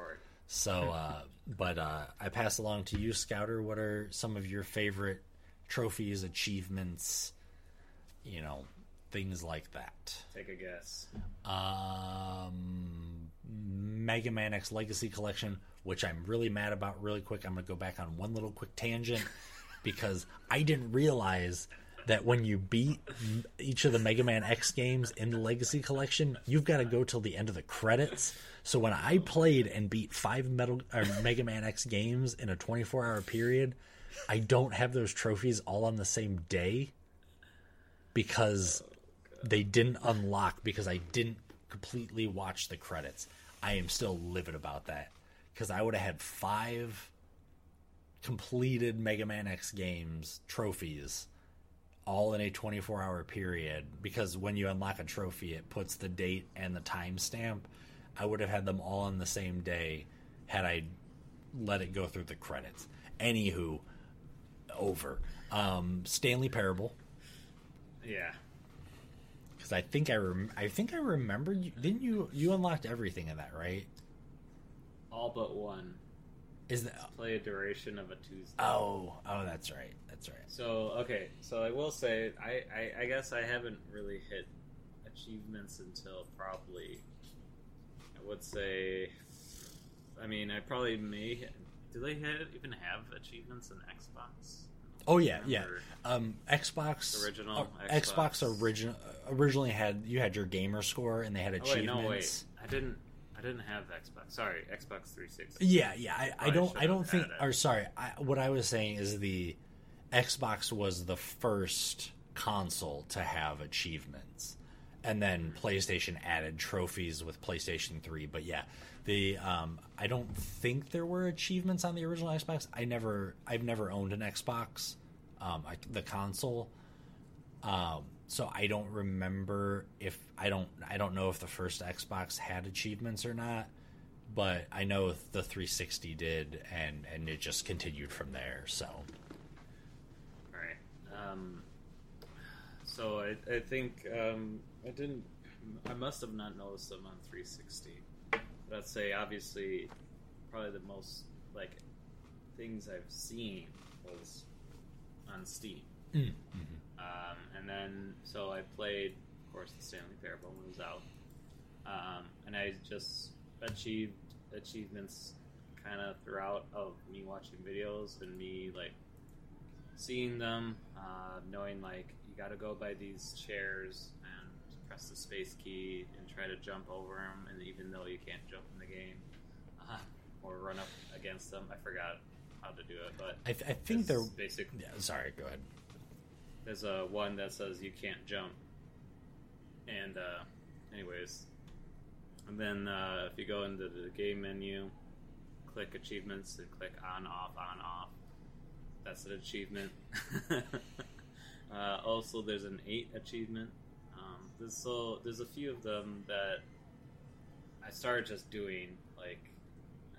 So, uh, <laughs> but uh, I pass along to you, Scouter. What are some of your favorite trophies, achievements? You know, things like that. Take a guess. Um, Mega Man X Legacy Collection, which I'm really mad about. Really quick, I'm gonna go back on one little quick tangent <laughs> because I didn't realize that when you beat each of the Mega Man X games in the Legacy Collection, you've got to go till the end of the credits. So when I played and beat five Metal or Mega Man X games in a 24 hour period, I don't have those trophies all on the same day because they didn't unlock because I didn't completely watch the credits. I am still livid about that because I would have had five completed Mega Man X games trophies all in a 24 hour period because when you unlock a trophy it puts the date and the timestamp. I would have had them all on the same day had I let it go through the credits. Anywho, over. Um, Stanley Parable Yeah. Because I think I rem- I think I remember you didn't you you unlocked everything in that right? All but one. Is that Play a duration of a Tuesday. oh oh that's right that's right So okay, so I will say I, I I guess I haven't really hit achievements until probably I would say I mean I probably may do they ha- even have achievements in Xbox? Oh yeah yeah um Xbox Original uh, Xbox, Xbox. original originally had you had your gamer score and they had Oh wait, achievements. no wait, I didn't I didn't have Xbox. Sorry, Xbox 360. Yeah, yeah. I, I don't. I don't think. it. Or sorry. I, what I was saying is the Xbox was the first console to have achievements, and then PlayStation added trophies with PlayStation 3. But yeah, the um, I don't think there were achievements on the original Xbox. I never, I've never owned an Xbox, um, I, the console. Um, so I don't remember if I don't, I don't know if the first Xbox had achievements or not. But I know the 360 did, and and it just continued from there. So Right. Um, so I, I think um, I didn't. I must have not noticed them on 360. But I'd say obviously, probably the most like things I've seen was on Steam. Um, and then so I played, of course, the Stanley Parable when it was out, um, and I just achieved achievements kind of throughout of me watching videos and me like seeing them, uh, knowing like you got to go by these chairs press the space key and try to jump over them, and even though you can't jump in the game uh, or run up against them, I forgot how to do it, but I, th- I think they're basic. Yeah, sorry. Go ahead. There's a one that says you can't jump, and uh, anyways, and then uh, if you go into the game menu, click achievements and click on off on off. That's an achievement. <laughs> uh, also, there's an eight achievement. So there's a few of them that I started just doing like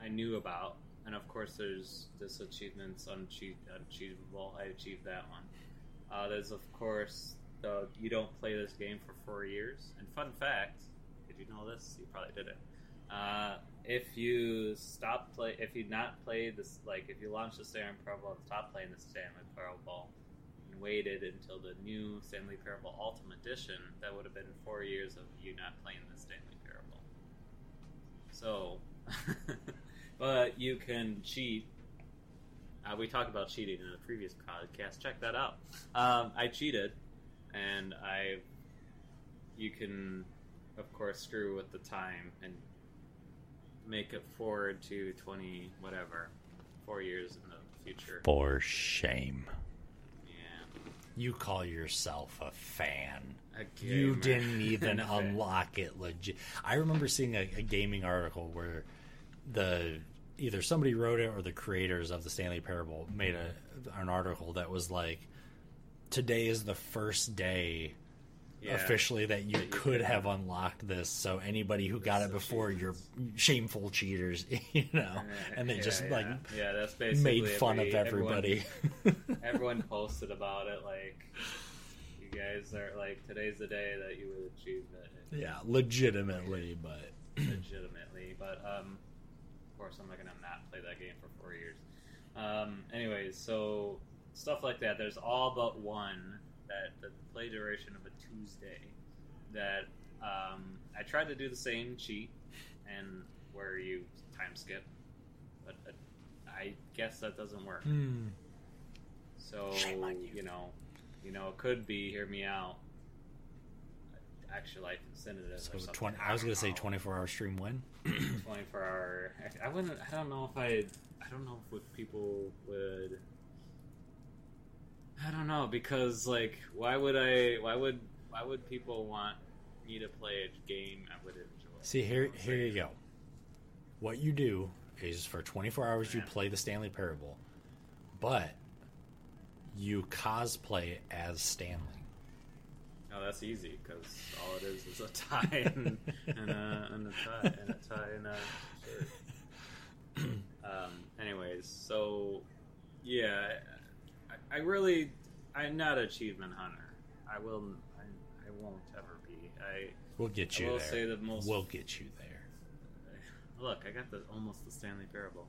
I knew about, and of course there's this achievements unachie- unachievable. I achieved that one. Uh, there's of course the you don't play this game for four years. And fun fact, did you know this? You probably didn't. Uh, if you stop play, if you not played this, like if you launch the Stanley Parable and stopped playing the Stanley Parable and waited until the new Stanley Parable Ultimate Edition, that would have been four years of you not playing the Stanley Parable. So, <laughs> but you can cheat. Uh, we talked about cheating in a previous podcast. Check that out. Um, I cheated, and I. You can, of course, screw with the time and make it forward to twenty whatever, four years in the future. For shame. You call yourself a fan. A You didn't even And a fan. unlock it legit. I remember seeing a, a gaming article where the either somebody wrote it or the creators of the Stanley Parable made a an article that was like, "Today is the first day Yeah. officially that you could have unlocked this. So anybody who got This it before, you're shameful cheaters, <laughs> you know." And they Yeah, just like yeah, that's basically made fun every- of everybody. Everyone, <laughs> <laughs> everyone posted about it. Like, you guys are like, today's the day that you would achieve it. yeah, legitimately, but <clears throat> legitimately. But um, of course, I'm not gonna not play that game for four years. Um, anyways, so stuff like that. There's all but one that the play duration of a Tuesday that um, I tried to do the same cheat and where you time skip, but uh, I guess that doesn't work. Hmm. So you. you know, you know, it could be hear me out. Actual life incentive. So or something. twenty. I was gonna say twenty-four hour stream win. 24 hour. I, I wouldn't. I don't know if I. I don't know if people would. I don't know because like, why would I? Why would? Why would people want me to play a game I would enjoy? See here, You know what I'm here you go. What you do is for 24 hours you play the Stanley Parable, but you cosplay as Stanley. Oh, that's easy because all it is is a tie and, and, a, and a tie and a tie and a shirt. <laughs> Um, anyways, so yeah, I, I really I'm not achievement hunter. I will. I, I won't ever be. I We'll get I you will there. say the most- We'll get you there. <sighs> look. I got the almost the Stanley Parable.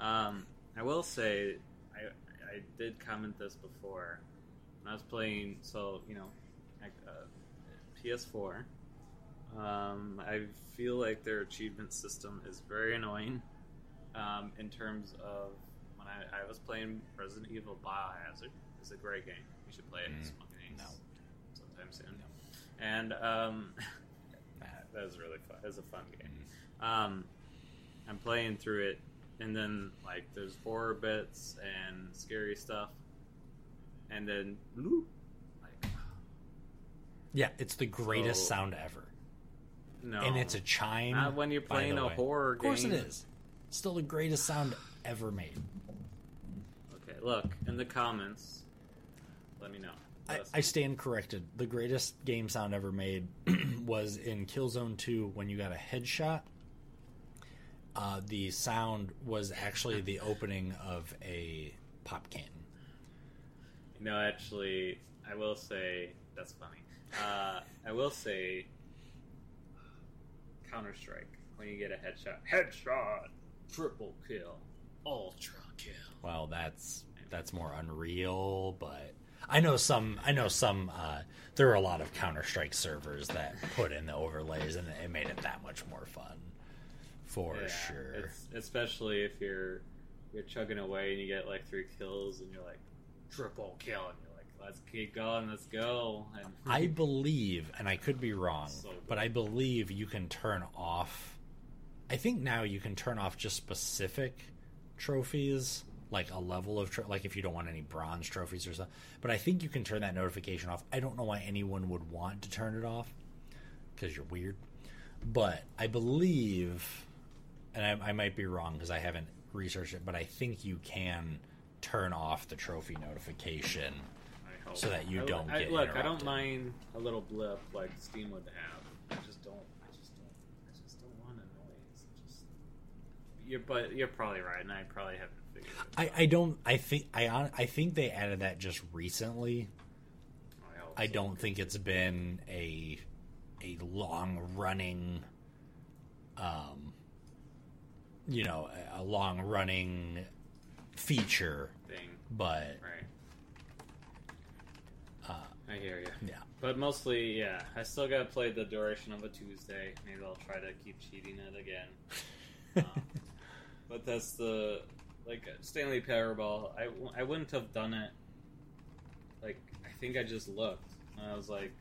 Um, I will say I I did comment this before when I was playing. So you know, uh, PS4. Um, I feel like their achievement system is very annoying. Um, in terms of I, I was playing Resident Evil Biohazard, it's a great game. You should play it. It's Mm, fucking no. sometime soon. And um, <laughs> <laughs> that was really fun. It was a fun game. Um, I'm playing through it, and then like there's horror bits and scary stuff, and then bloop, like <sighs> Yeah, it's the greatest So- sound ever, No, and it's a chime. not when you're playing a way. horror game. Of course, it is. Still the greatest sound ever made. Look in the comments. Let me know. I, I stand corrected. The greatest game sound ever made <clears throat> was in Killzone 2 when you got a headshot. Uh, the sound was actually the opening of a pop can. You know, actually, I will say that's funny. Uh, I will say Counter Strike when you get a headshot, headshot, triple kill, ultra kill. Well, that's that's more unreal, but I know some. I know some. Uh, there are a lot of Counter Strike servers that put in the overlays, and it made it that much more fun, for Yeah, sure. Especially if you're you're chugging away and you get like three kills and you're like triple kill and you're like, let's keep going, let's go. And I believe, and I could be wrong, So but I believe you can turn off. I think now you can turn off just specific trophies, like a level of tro- like if you don't want any bronze trophies or something. But I think you can turn that notification off. I don't know why anyone would want to turn it off because you're weird. But I believe, and I, I might be wrong because I haven't researched it, but I think you can turn off the trophy notification. So that you I- don't I, get look. I don't mind a little blip like Steam would have. I just don't. I just don't. I just don't want a noise. Just you're, but you're probably right, and I probably haven't I, I don't I think I I think they added that just recently. I, I don't think it's been a a long running um you know a, a long running feature thing. but Right. uh I hear you. yeah But mostly, yeah. I still got to play the duration of a Tuesday. Maybe I'll try to keep cheating it again. <laughs> Um, but that's the like Stanley Parable. I, I wouldn't have done it. Like I think I just looked and I was like,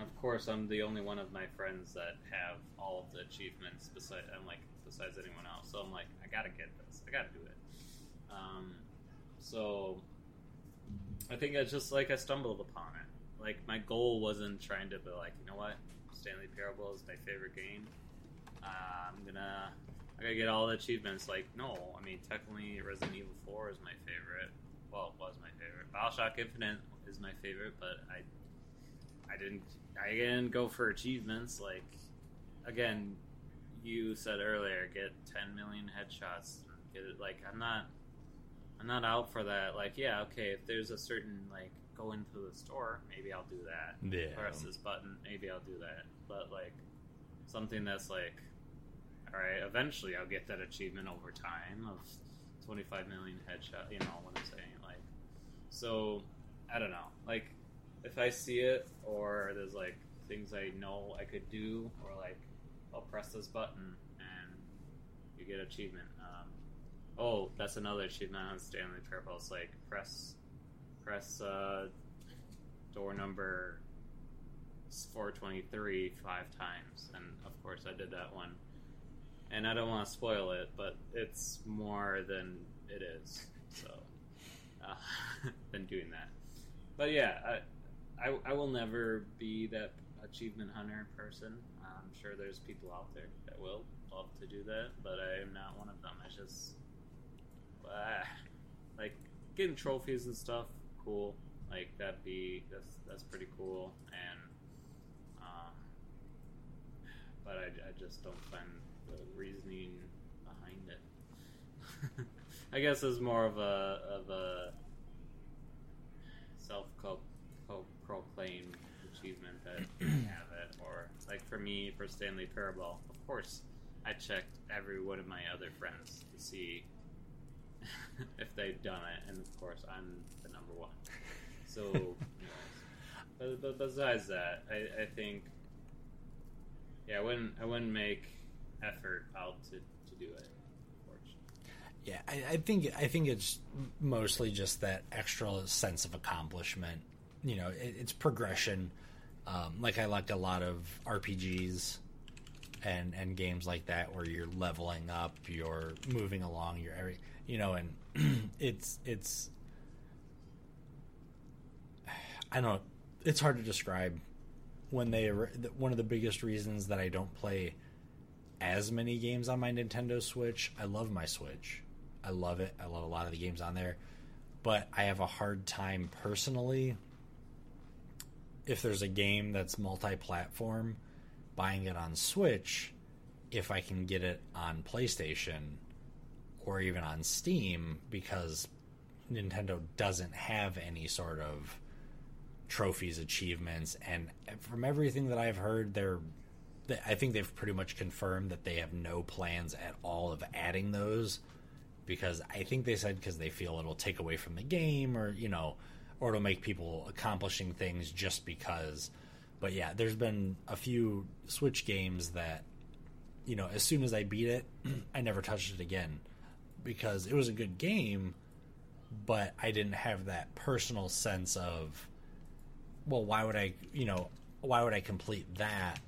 of course I'm the only one of my friends that have all of the achievements. Besides, I'm like besides anyone else. So I'm like, I gotta get this. I gotta do it. Um, so I think I just like I stumbled upon it. Like my goal wasn't trying to be like, you know what, Stanley Parable is my favorite game. Uh, I'm gonna I gotta get all the achievements. Like, no, I mean technically Resident Evil Four is my favorite. Well, it was my favorite. Bioshock Infinite is my favorite, but I I didn't I didn't go for achievements. Like again, you said earlier, get 10 million headshots. Get it. Like I'm not I'm not out for that. Like, yeah, okay, if there's a certain like go into the store, maybe I'll do that. yeah Press this button, maybe I'll do that. But like something that's like, all right, eventually I'll get that achievement over time of 25 million headshot. You know what I'm saying? Like, so I don't know. Like, if I see it or there's like things I know I could do, or like I'll press this button and you get achievement. Um, oh, that's another achievement on Stanley Parable. It's like press press uh, door number 423 five times, and of course I did that one. And I don't want to spoil it, but it's more than it is. So, uh, <laughs> than doing that. But yeah, I, I, I will never be that achievement hunter person. I'm sure there's people out there that will love to do that, but I am not one of them. I just, uh, like getting trophies and stuff. Cool, like that'd be that's that's pretty cool, and uh, but I, I just don't find the reasoning behind it. <laughs> I guess it's more of a of a self proclaimed achievement that I have it, or like for me for Stanley Parable, of course, I checked every one of my other friends to see <laughs> if they've done it, and of course I'm the number one. So, you know, but, but besides that, I, I think yeah, I wouldn't I wouldn't make effort out to, to do it. Yeah, I, I think I think it's mostly just that extra sense of accomplishment. You know, it, it's progression. Um, like I like a lot of RPGs and and games like that where you're leveling up, you're moving along, you're every you know, and <clears throat> it's it's I don't it's hard to describe when they one of the biggest reasons that I don't play as many games on my Nintendo Switch. I love my Switch. I love it. I love a lot of the games on there, but I have a hard time personally if there's a game that's multi-platform buying it on Switch if I can get it on PlayStation or even on Steam because Nintendo doesn't have any sort of trophies, achievements, and from everything that I've heard, they're I think they've pretty much confirmed that they have no plans at all of adding those because I think they said because they feel it'll take away from the game or you know or it'll make people accomplishing things just because. But yeah, there's been a few Switch games that you know as soon as I beat it, <clears throat> I never touched it again because it was a good game, but I didn't have that personal sense of well, why would I, you know, why would I complete that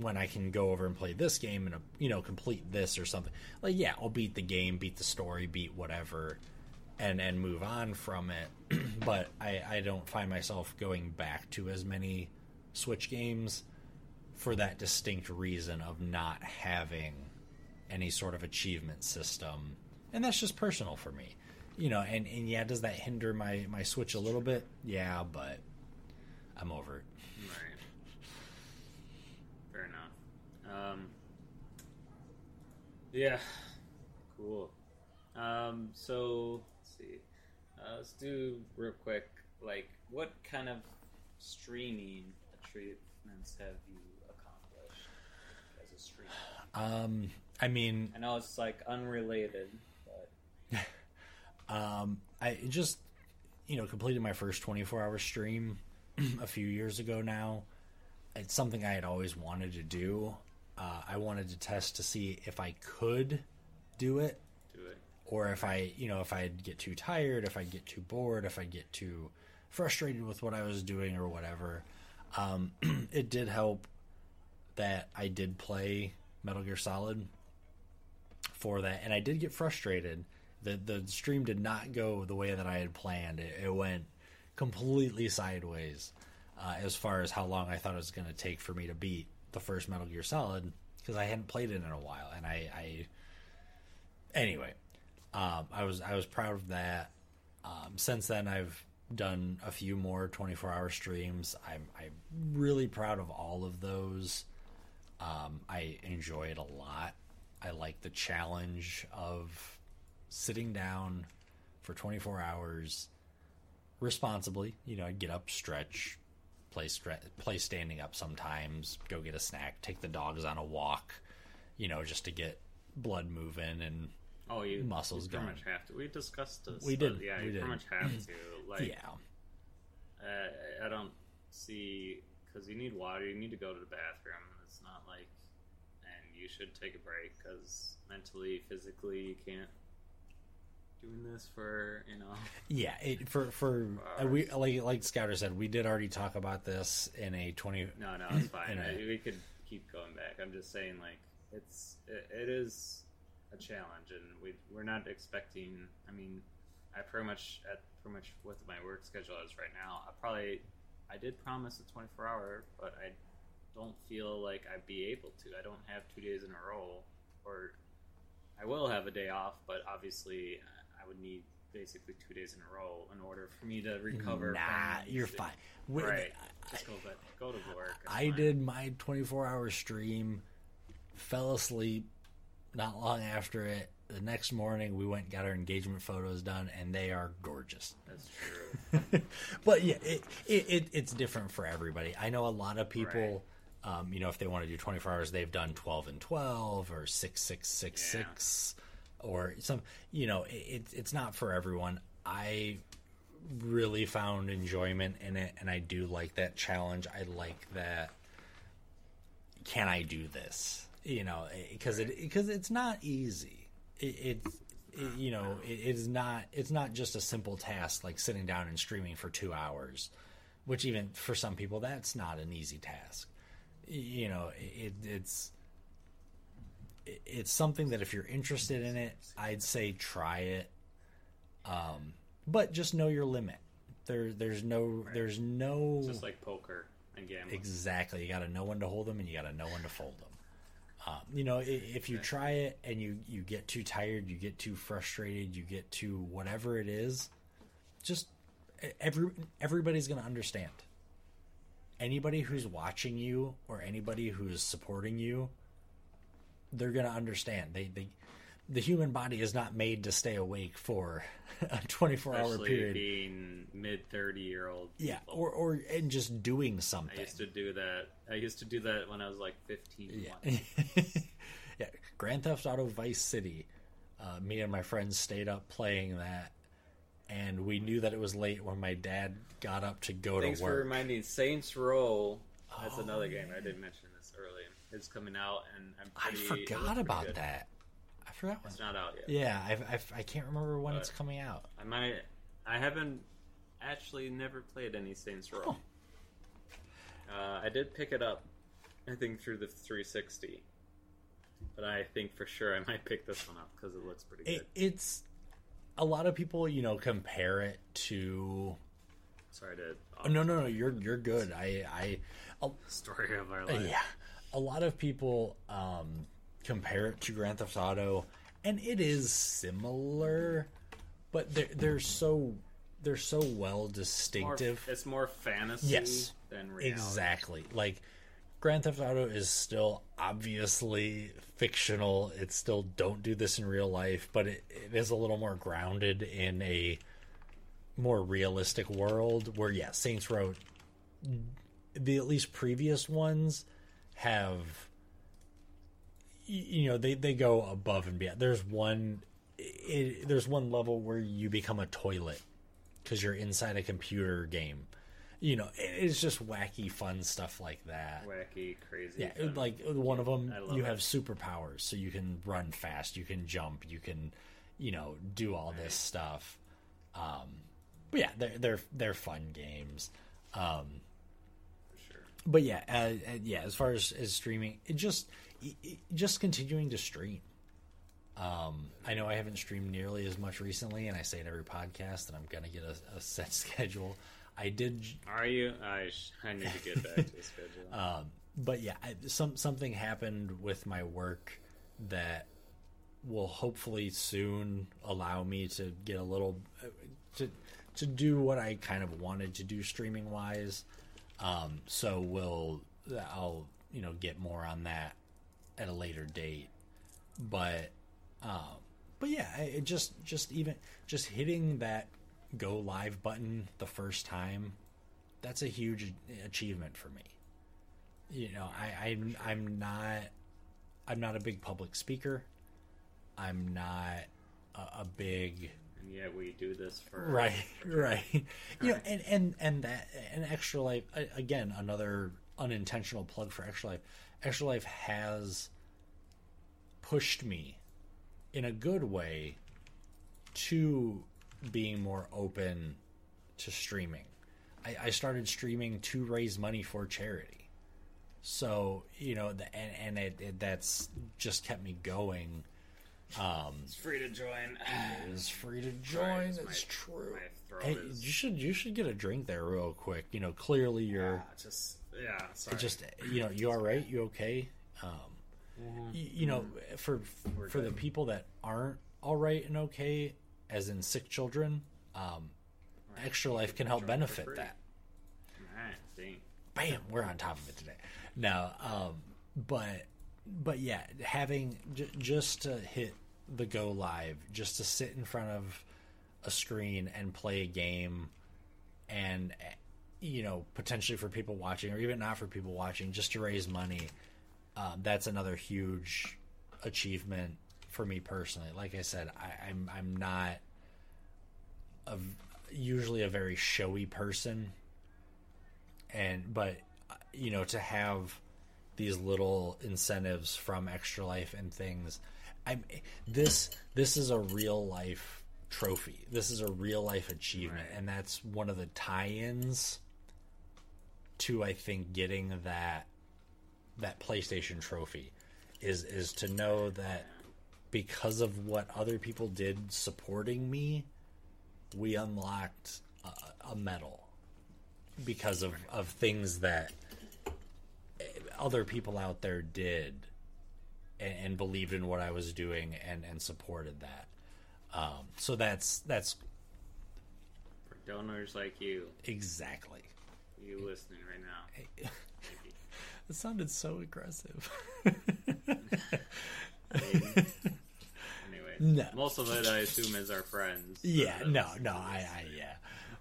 when I can go over and play this game and uh, you know complete this or something? Like, yeah, I'll beat the game, beat the story, beat whatever, and and move on from it. <clears throat> but I I don't find myself going back to as many Switch games for that distinct reason of not having any sort of achievement system, and that's just personal for me. You know, and, and yeah, does that hinder my, my Switch a little bit? Yeah, but I'm over it. Right. Fair enough. Um, yeah. Cool. Um, so let's see. Uh, let's do real quick. Like, what kind of streaming achievements have you accomplished as a streamer? Um, I mean, I know it's like unrelated, but <laughs> um, I just you know completed my first 24 hour stream <clears throat> a few years ago now. It's something I had always wanted to do. Uh, I wanted to test to see if I could do it, do it, or if I, you know, if I'd get too tired, if I'd get too bored, if I'd get too frustrated with what I was doing or whatever. Um, <clears throat> it did help that I did play Metal Gear Solid for that, and I did get frustrated. the The stream did not go the way that I had planned. It, it went completely sideways uh, as far as how long I thought it was going to take for me to beat the first Metal Gear Solid because I hadn't played it in a while, and I, I anyway, um, I was I was proud of that. Um, since then, I've done a few more 24 hour streams. I'm I'm really proud of all of those. Um, I enjoy it a lot. I like the challenge of sitting down for 24 hours responsibly. You know, I'd get up, stretch, play stre- play standing up sometimes, go get a snack, take the dogs on a walk. You know, just to get blood moving and oh, you muscles you going. Much have to. We discussed this. We did. Yeah, we you did. pretty much have to. <laughs> Like, yeah, uh, I don't see because you need water. You need to go to the bathroom. It's not like, and you should take a break because mentally, physically, you can't doing this for you know. yeah. It, for for uh, we like like Scouter said, we did already talk about this in a twenty. No, no, it's <laughs> fine. in a- we could keep going back. I'm just saying, like, it's it, it is a challenge, and we we're not expecting. I mean, I pretty much at pretty much what my work schedule is right now. I probably I did promise a 24 hour, but I don't feel like I'd be able to. I don't have two days in a row, or I will have a day off, but obviously I would need basically two days in a row in order for me to recover. Nah, you're fine. Right. I- Just go, go to work. I fine. did my 24 hour stream, fell asleep not long after it. The next morning, we went and got our engagement photos done, and they are gorgeous. That's true. <laughs> but yeah, it, it, it it's different for everybody. I know a lot of people, um, you know, if they want to do 24 hours, they've done 12 and 12 or 6, 6, 6, 6, or some, you know, it, it's not for everyone. I really found enjoyment in it, and I do like that challenge. I like that. Can I do this? You know, eh, because it because it's not easy. It, it's it, you know it, it's not it's not just a simple task like sitting down and streaming for two hours, which even for some people that's not an easy task. You know, it, it's it, it's something that if you're interested in it, I'd say try it. Um, but just know your limit. There, there's no, there's no. It's just like poker and gambling. Exactly. You got to know when to hold them, and you got to know when to fold them. Um, you know, if you try it and you you get too tired, you get too frustrated, you get too whatever it is, just every everybody's going to understand. Anybody who's watching you or anybody who's supporting you, they're going to understand. They they the human body is not made to stay awake for <laughs> a 24 hour period. being mid thirty year old. Yeah, or or and just doing something. I used to do that. I used to do that when I was like fifteen. Yeah. <laughs> yeah. Grand Theft Auto Vice City. Uh, me and my friends stayed up playing that, and we knew that it was late when my dad got up to go Thanks to for work. reminding. Saints Row. That's Oh, another game I didn't mention It's coming out, and I'm I pretty, it forgot about good. that. I forgot. When, It's not out yet. yeah, I've, I've, I can't remember when it's coming out. I might. I haven't actually never played any Saints Row. Oh. Uh, I did pick it up, I think through the 360, but I think for sure I might pick this one up because it looks pretty It, good. it's a lot of people, you know, compare it to. Sorry to. Oh, no, no, no. You're you're good. I I a- <laughs> Story of our life. Yeah, a lot of people um, compare it to Grand Theft Auto, and it is similar, but they're they're so they're so well More, distinctive. it's more fantasy Yes, than reality. exactly. Like Grand Theft Auto is still obviously fictional. It's still don't do this in real life, but it, it is a little more grounded in a more realistic world. Where yeah, Saints Row, the at least previous ones have you know they they go above and beyond. There's one it, there's one level where you become a toilet because you're inside a computer game. You know, it- it's just wacky, fun stuff like that. Wacky, crazy. Yeah, fun. like one of them, you it. have superpowers, so you can run fast, you can jump, you can, you know, do all this stuff. Um, but yeah, they're they're they're fun games. Um. But yeah, uh, uh, yeah. As far as, as streaming, it just it, just continuing to stream. Um, I know I haven't streamed nearly as much recently, and I say it every podcast that I'm gonna get a, a set <laughs> schedule. I did, Are you? I I need to get back to the schedule. <laughs> um, but yeah, I, some something happened with my work that will hopefully soon allow me to get a little uh, to to do what I kind of wanted to do streaming wise. Um, so we'll I'll you know get more on that at a later date, but um, but yeah, it just just even just hitting that go live button the first time, that's a huge achievement for me. You know, I, I'm I'm not I'm not a big public speaker. I'm not a, a big yet we do this for right <laughs> right. you know and and and that and extra life again another unintentional plug for extra life. Extra life has pushed me in a good way to being more open to streaming. I, I started streaming to raise money for charity. So you know the, and, and it, it that's just kept me going um It's free to join. is free to <sighs> join. it's It's my- true. my Hey, is- you should you should get a drink there real quick. You know, clearly you're Ah, just yeah. Sorry. just you know you all right. You okay? Um, you, you know, for We're for the people that aren't all right and okay, as in sick children, um, Right. Extra Life can help benefit that. Dang. bam, we're on top of it today. No, um, but but yeah, having j- just to hit the go live, just to sit in front of a screen and play a game, and you know potentially for people watching or even not for people watching, just to raise money. Um, that's another huge achievement for me personally. Like I said, I, I'm I'm not a, usually a very showy person and but you know to have these little incentives from extra life and things i'm this this is a real life trophy. This is a real life achievement. Right. and that's one of the tie-ins to i think getting that that playstation trophy is is to know that because of what other people did supporting me we unlocked a, a medal because of of things that other people out there did and, and believed in what I was doing and and supported that. Um, so that's that's For donors like you, exactly. you listening right now. You. <laughs> It sounded so aggressive. <laughs> Anyway, No. most of it I assume is our friends. yeah, no, no, I. I, yeah,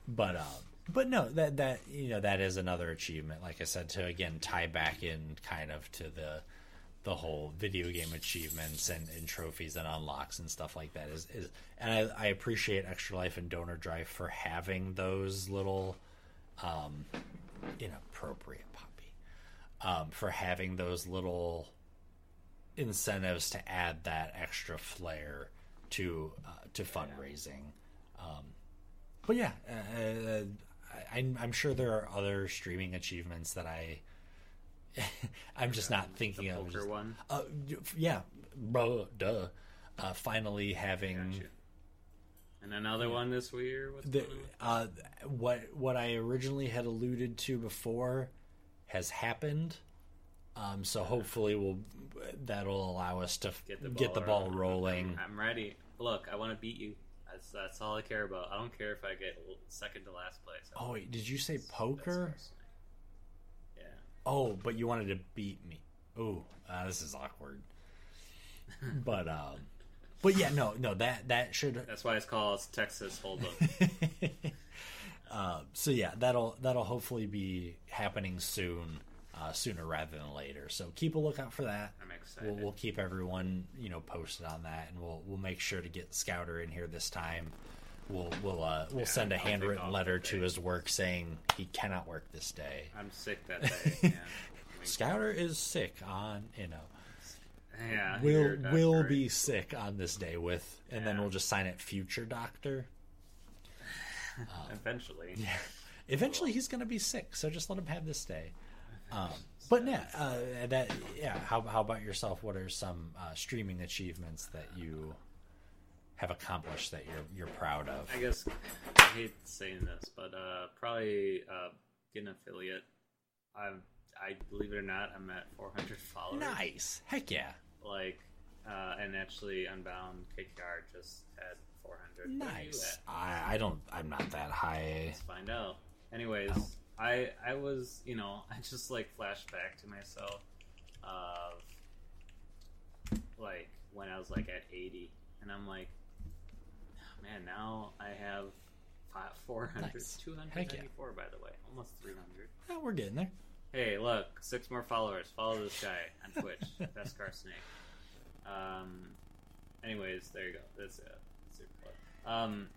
but um, but no, that that you know that is another achievement. Like I said, to again tie back in kind of to the the whole video game achievements and, and trophies and unlocks and stuff like that is is and I, I appreciate Extra Life and Donor Drive for having those little um inappropriate puppy um for having those little incentives to add that extra flair to uh, to fundraising. Um, but yeah, uh, I, I'm, I'm sure there are other streaming achievements that I <laughs> I'm just not thinking the of. poker Just- one. Uh, yeah, bro, duh. Uh, finally having Gotcha. And another one this year. The uh, what what I originally had alluded to before has happened. Um, so hopefully we'll that'll allow us to Get the get ball, the ball rolling. I'm, ready. Look, I want to beat you. That's that's all I care about. I don't care if I get second to last place. Oh wait, did you say poker? Oh, but you wanted to beat me. Oh, uh, this is awkward. <laughs> but um, but yeah, no, no, that that should. That's why it's called Texas Hold'em. <laughs> uh, so yeah, that'll that'll hopefully be happening soon, uh, sooner rather than later. So keep a lookout for that. I'm excited. We'll, we'll keep everyone you know posted on that, and we'll we'll make sure to get Scouter in here this time. We'll we'll uh, we'll send a I'll handwritten letter to his work saying he cannot work this day. I'm sick that day. <laughs> Yeah. Scouter is sick on you know yeah will will be sick on this day with, and then we'll just sign it future doctor. <laughs> eventually. <laughs> Yeah. Eventually, he's going to be sick, so just let him have this day. Um, but yeah, uh, that yeah. How how about yourself? What are some uh, streaming achievements that you have accomplished that you're you're proud of? I guess I hate saying this, but uh, probably uh, get an affiliate. I I believe it or not, I'm at 400 followers. Nice, heck yeah, Like, uh, and actually, Unbound KKR just had 400. Where are you nice. I I don't I'm not that high. Let's find out. Anyways, I I was you know <laughs> I just like flashed back to myself of like when I was like at 80, and I'm like, man, now I have fi 400, Nice. 294 by the way, almost 300. Oh, we're getting there. Hey, look, six more followers. Follow this guy on Twitch, <laughs> Beskar Snake. Um, anyways, there you go. That's it. That's plug. Um,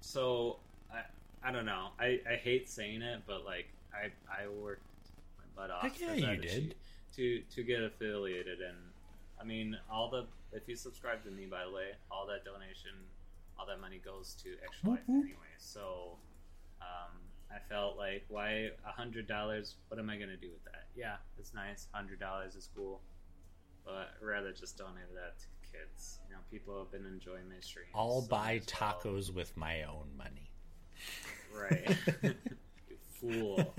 so I I don't know. I, I hate saying it, but like I I worked my butt off. Heck yeah, you did. To to get affiliated, and I mean all the if you subscribe to me, by the way, all that donation, all that money goes to Extra Life whoop. anyway. So. Um, I felt like, why a hundred dollars? What am I gonna do with that? Yeah, it's nice. Hundred dollars is cool, but I'd rather just donate that to kids. You know, people have been enjoying my streams. I'll so buy as well. tacos with my own money. Right, <laughs> <laughs> you fool,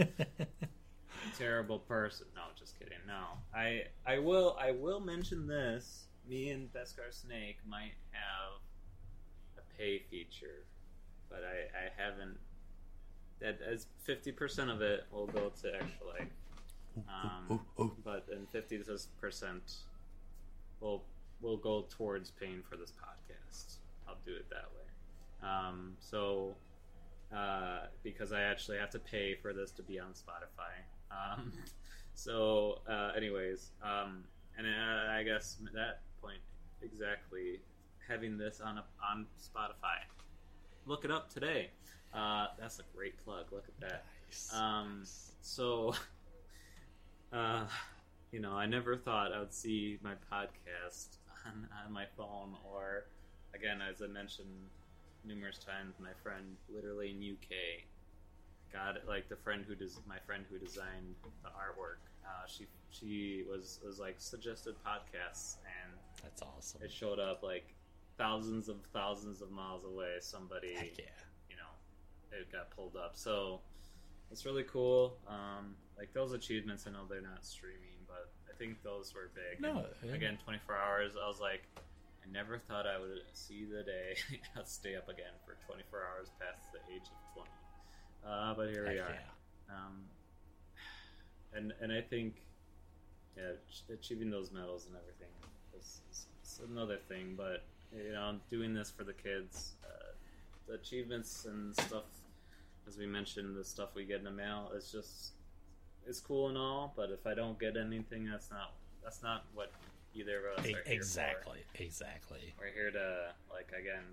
terrible person. No, just kidding. No, I I will I will mention this. Me and Beskar Snake might have pay feature, but I I haven't. That as fifty percent of it will go to Extra Life. Um, Ooh, ooh. but then fifty percent will will go towards paying for this podcast. I'll do it that way. Um, so uh, because I actually have to pay for this to be on Spotify. Um, <laughs> so, uh, anyways, um, and uh, I guess at that point exactly having this on a, on Spotify. Look it up today. Uh, that's a great plug. Look at that. Nice. Um, so, uh, you know, I never thought I would see my podcast on, on my phone, or again, as I mentioned numerous times, my friend literally in UK got it. Like the friend who does my friend who designed the artwork. Uh, she she was was like suggested podcasts, and That's awesome. it showed up like thousands of thousands of miles away. Somebody yeah. you know, it got pulled up. So it's really cool. Um, like those achievements, I know they're not streaming, but I think those were big. No, And again, 24 hours. I was like, I never thought I would see the day <laughs> I'd stay up again for 24 hours past the age of 20. Uh, but here we are. yeah. Um, and and I think yeah, achieving those medals and everything is, is another thing. But you know, doing this for the kids, uh, the achievements and stuff, as we mentioned, the stuff we get in the mail is just it's cool and all. But if I don't get anything, that's not that's not what either of us E- are here for. exactly, exactly. We're here to like again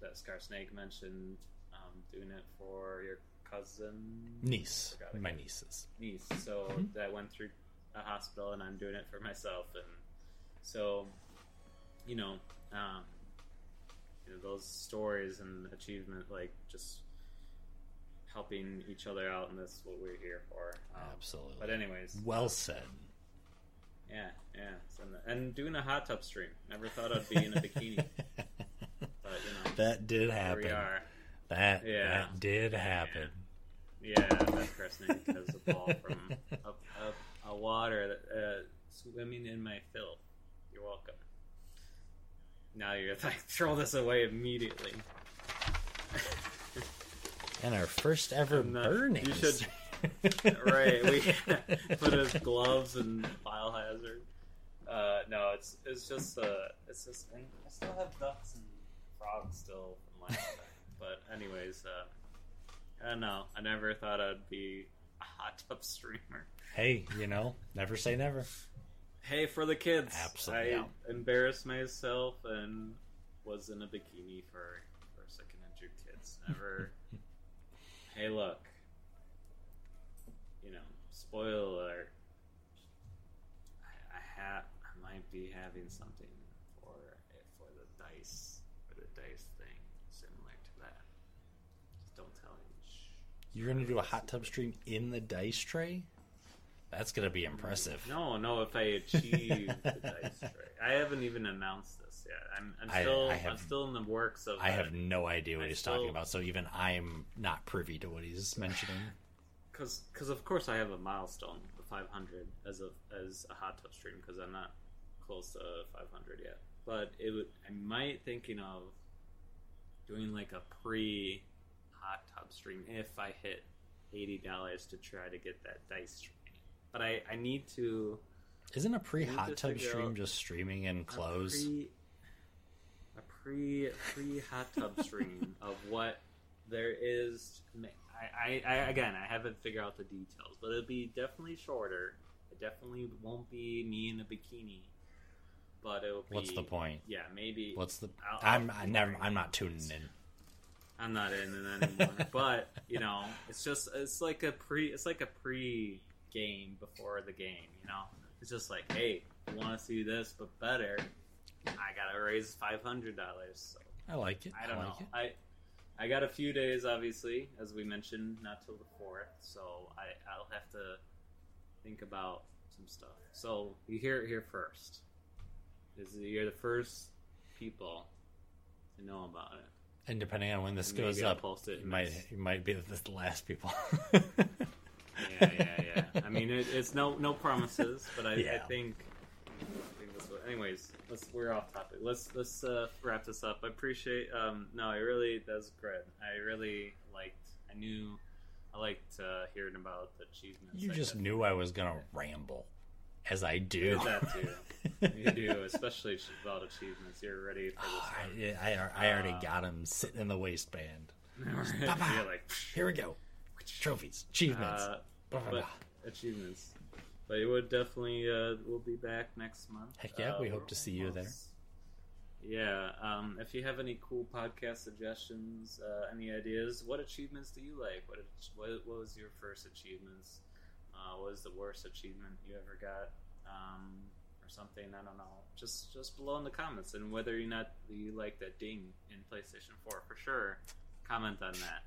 that Scar Snake mentioned, um, doing it for your cousin Niece, my nieces. niece. So Mhm. that went through a hospital, and I'm doing it for myself. And so, you know, um, you know those stories and achievement, like just helping each other out, and that's what we're here for. Um, Absolutely. But anyways, Well said. yeah, yeah, So- and doing a hot tub stream. Never thought I'd be in a bikini, <laughs> but you know, that did happen. we are. That Yeah. that did happen. Yeah, that Snake has a ball from a, a, a water that, uh, swimming in my filth. You're welcome. Now you're <laughs> like throw this away immediately. And our first ever not- burning. you should- <laughs> right, we <laughs> put his gloves and biohazard. Uh, no, it's it's just uh, it's just and I still have ducks and frogs still from last time. But anyways, uh, I don't know. I never thought I'd be a hot tub streamer. hey, you know, never say never. Hey, for the kids. Absolutely. I embarrassed myself and was in a bikini for for sick and injured kids. Never. <laughs> hey, look. You know, spoiler. I, I have. I might be having something for for the dice for the dice thing similar to that. Just don't tell him. Shh. You're gonna do a hot tub stream in the dice tray? That's gonna be impressive. No, no. If I achieve the dice tray, I haven't even announced this yet. I'm, I'm I- still, I I, have- am still in the works of. I have no idea what I he's still- talking about, so even I'm not privy to what he's mentioning. because because of course I have a milestone of 500 as a as a hot tub stream because I'm not close to 500 yet. But it would I might thinking of doing like a pre hot tub stream if I hit eighty dollars to try to get that dice stream. But I I need to Isn't a pre hot tub stream just streaming in clothes? A pre, pre hot tub stream <laughs> of what there is. I, I, I again, I haven't figured out the details, but it'll be definitely shorter. It definitely won't be me in a bikini, but it'll be. What's the point? Yeah, maybe. What's the? I'll- I'm I'll- I never. I'm not tuning in. I'm not in it anymore. but you know, it's just it's like a pre it's like a pre game before the game. You know, it's just like, hey, you want to see this but better? I gotta raise five hundred dollars. So I like it. I don't like know. It. I I got a few days, obviously, as we mentioned, not till the fourth. So I I'll have to think about some stuff. So you hear it here first. Is you're the first people to know about it. And depending on when this Maybe goes up, post it you might you might be the last people. <laughs> yeah, yeah, yeah. I mean, it, it's no no promises, but I, I Yeah. think. I think this will, anyways, let's we're off topic. Let's let's uh, wrap this up. I appreciate. Um, no, I really that's great. I really liked. I knew. I liked uh, hearing about the achievements. you I just knew I was gonna ramble, as I do. That too. <laughs> You do, especially about achievements. You're ready for Oh, this I, I, I already Uh, got him sitting in the waistband. <laughs> Like Here we go. Trophies, achievements. uh, Blah, blah, but blah. achievements. But it would definitely uh, we'll be back next month. Heck yeah, Uh, we hope to see you there. Yeah, um, if you have any cool podcast suggestions, uh, any ideas, what achievements do you like? What what, what was your first achievements? Uh, what was the worst achievement you ever got, um, or something? I don't know. Just just below in the comments, and whether or not you like that ding in PlayStation Four for sure. Comment on that.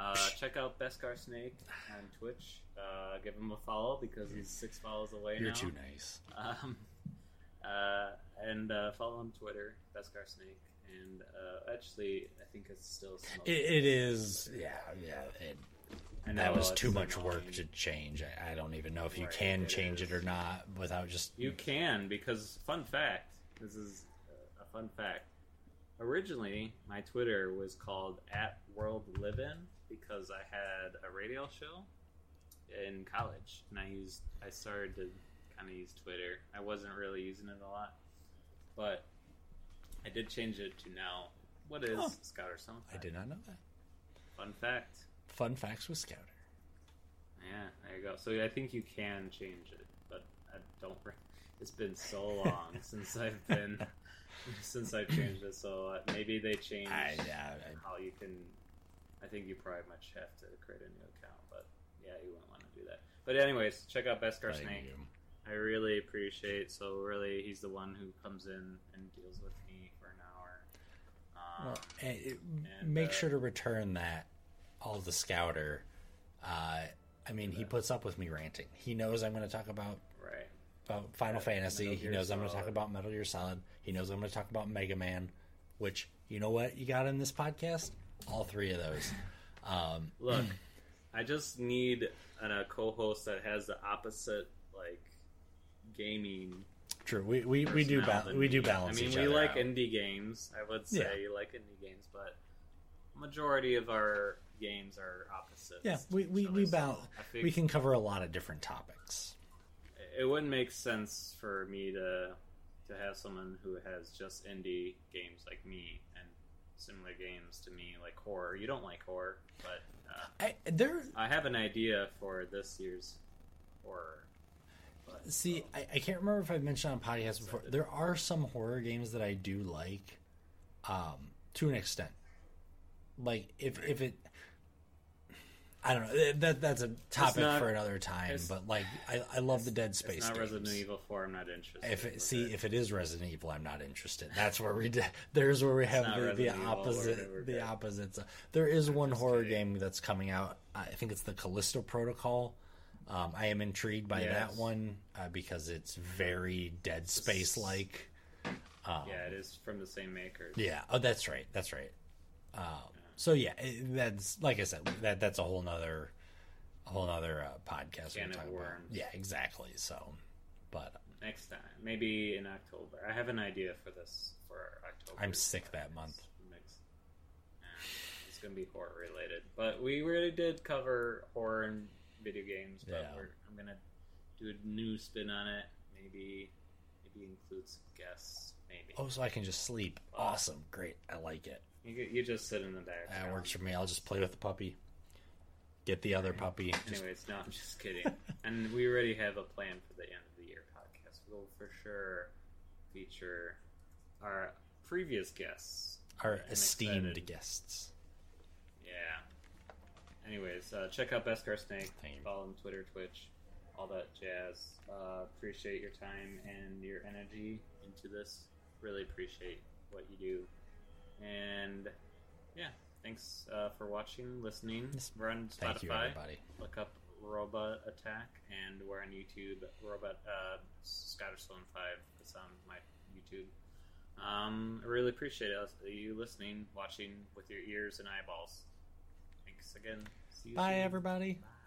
Uh, check out Beskar Snake on Twitch. Uh, give him a follow because he's six follows away now. You're now. too nice. Um, <laughs> uh, and uh, follow on Twitter, Beskar Snake, and uh, actually, I think it's still. It, it is, yeah, yeah. It, that was too much work to change. I, I don't even know if you Right, can it change it or not without just. You can because fun fact. This is a fun fact. Originally, my Twitter was called at World Livin because I had a radio show in college, and I used I started to kind of use Twitter. I wasn't really using it a lot, but I did change it to now. What is Oh. Scouter Song? I did not know that. Fun fact. Fun facts with Scouter. Yeah, there you go. So I think you can change it, but I don't. It's been so long <laughs> since I've been since I've changed it. So uh, maybe they changed I, yeah, I, how you can. I think you probably much have to create a new account, but yeah, you wouldn't want to do that. But anyways, check out Beskar thank Snake. you. I really appreciate. So really, he's the one who comes in and deals with me for an hour. Um, Well, and it- and, make uh, sure to return that all the scouter. Uh, I mean, he puts up with me ranting. He knows I'm going to talk about right. about Final Fantasy. He knows I'm going to talk about Metal Gear Solid. He knows I'm going to talk about Mega Man. Which you know what you got in this podcast? All three of those. Um, Look, I just need an, a co-host that has the opposite like gaming. true. We we, we do ba- we do balance. I mean, we like out. indie games. I would say Yeah. you like indie games, but majority of our games are opposites. Yeah, we we, we so balance. We can cover a lot of different topics. It wouldn't make sense for me to to have someone who has just indie games like me similar games to me like horror. You don't like horror, but uh, I, there, I have an idea for this year's horror. But, see, I, I can't remember if I've mentioned on podcasts before. There are some horror games that I do like, um, to an extent. Like if if it, I don't know. That that's a topic not- for another time. But like, I, I love the Dead Space it's not games. Resident Evil Four. I'm not interested. If it, see it. if it is Resident Evil, I'm not interested. That's where we. <laughs> There's where we have the, the opposite. The opposites. There is one horror kidding. game that's coming out. I think it's the Callisto Protocol. Um, I am intrigued by Yes. that one uh, because it's very Dead Space like. Um, yeah, it is from the same makers. yeah. Oh, that's right. That's right. Um, so yeah, it, that's like I said. That that's a whole nother, a whole nother uh, podcast. Can we're of talking about. worms. Yeah, exactly. So, but Next time, maybe in October. I have an idea for this for October. I'm sick that month. It's gonna be horror related, but we really did cover horror and video games. But Yeah. we're, I'm gonna do a new spin on it. Maybe maybe include some guests. Maybe Oh, so I can just sleep. Awesome. Great. I like it. You, you just sit in the back. That works for me. I'll just play with the puppy. Get the other puppy. Anyways, no, I'm just kidding. <laughs> and we already have a plan for the end of the year podcast. We'll for sure feature our previous guests. our I'm esteemed excited. guests. Yeah. Anyways, uh, check out Beskar Snake. Thank you. Follow him Twitter, Twitch, all that jazz. Uh, appreciate your time and your energy into this. Really appreciate what you do. And yeah, thanks uh, for watching, listening. We're on Spotify. Thank you, everybody. Look up Robot Attack, and we're on YouTube. Robot uh, Scotterstone Five. It's on my YouTube. Um, I really appreciate us, you listening, watching with your ears and eyeballs. Thanks again. See you Bye, soon. everybody. Bye.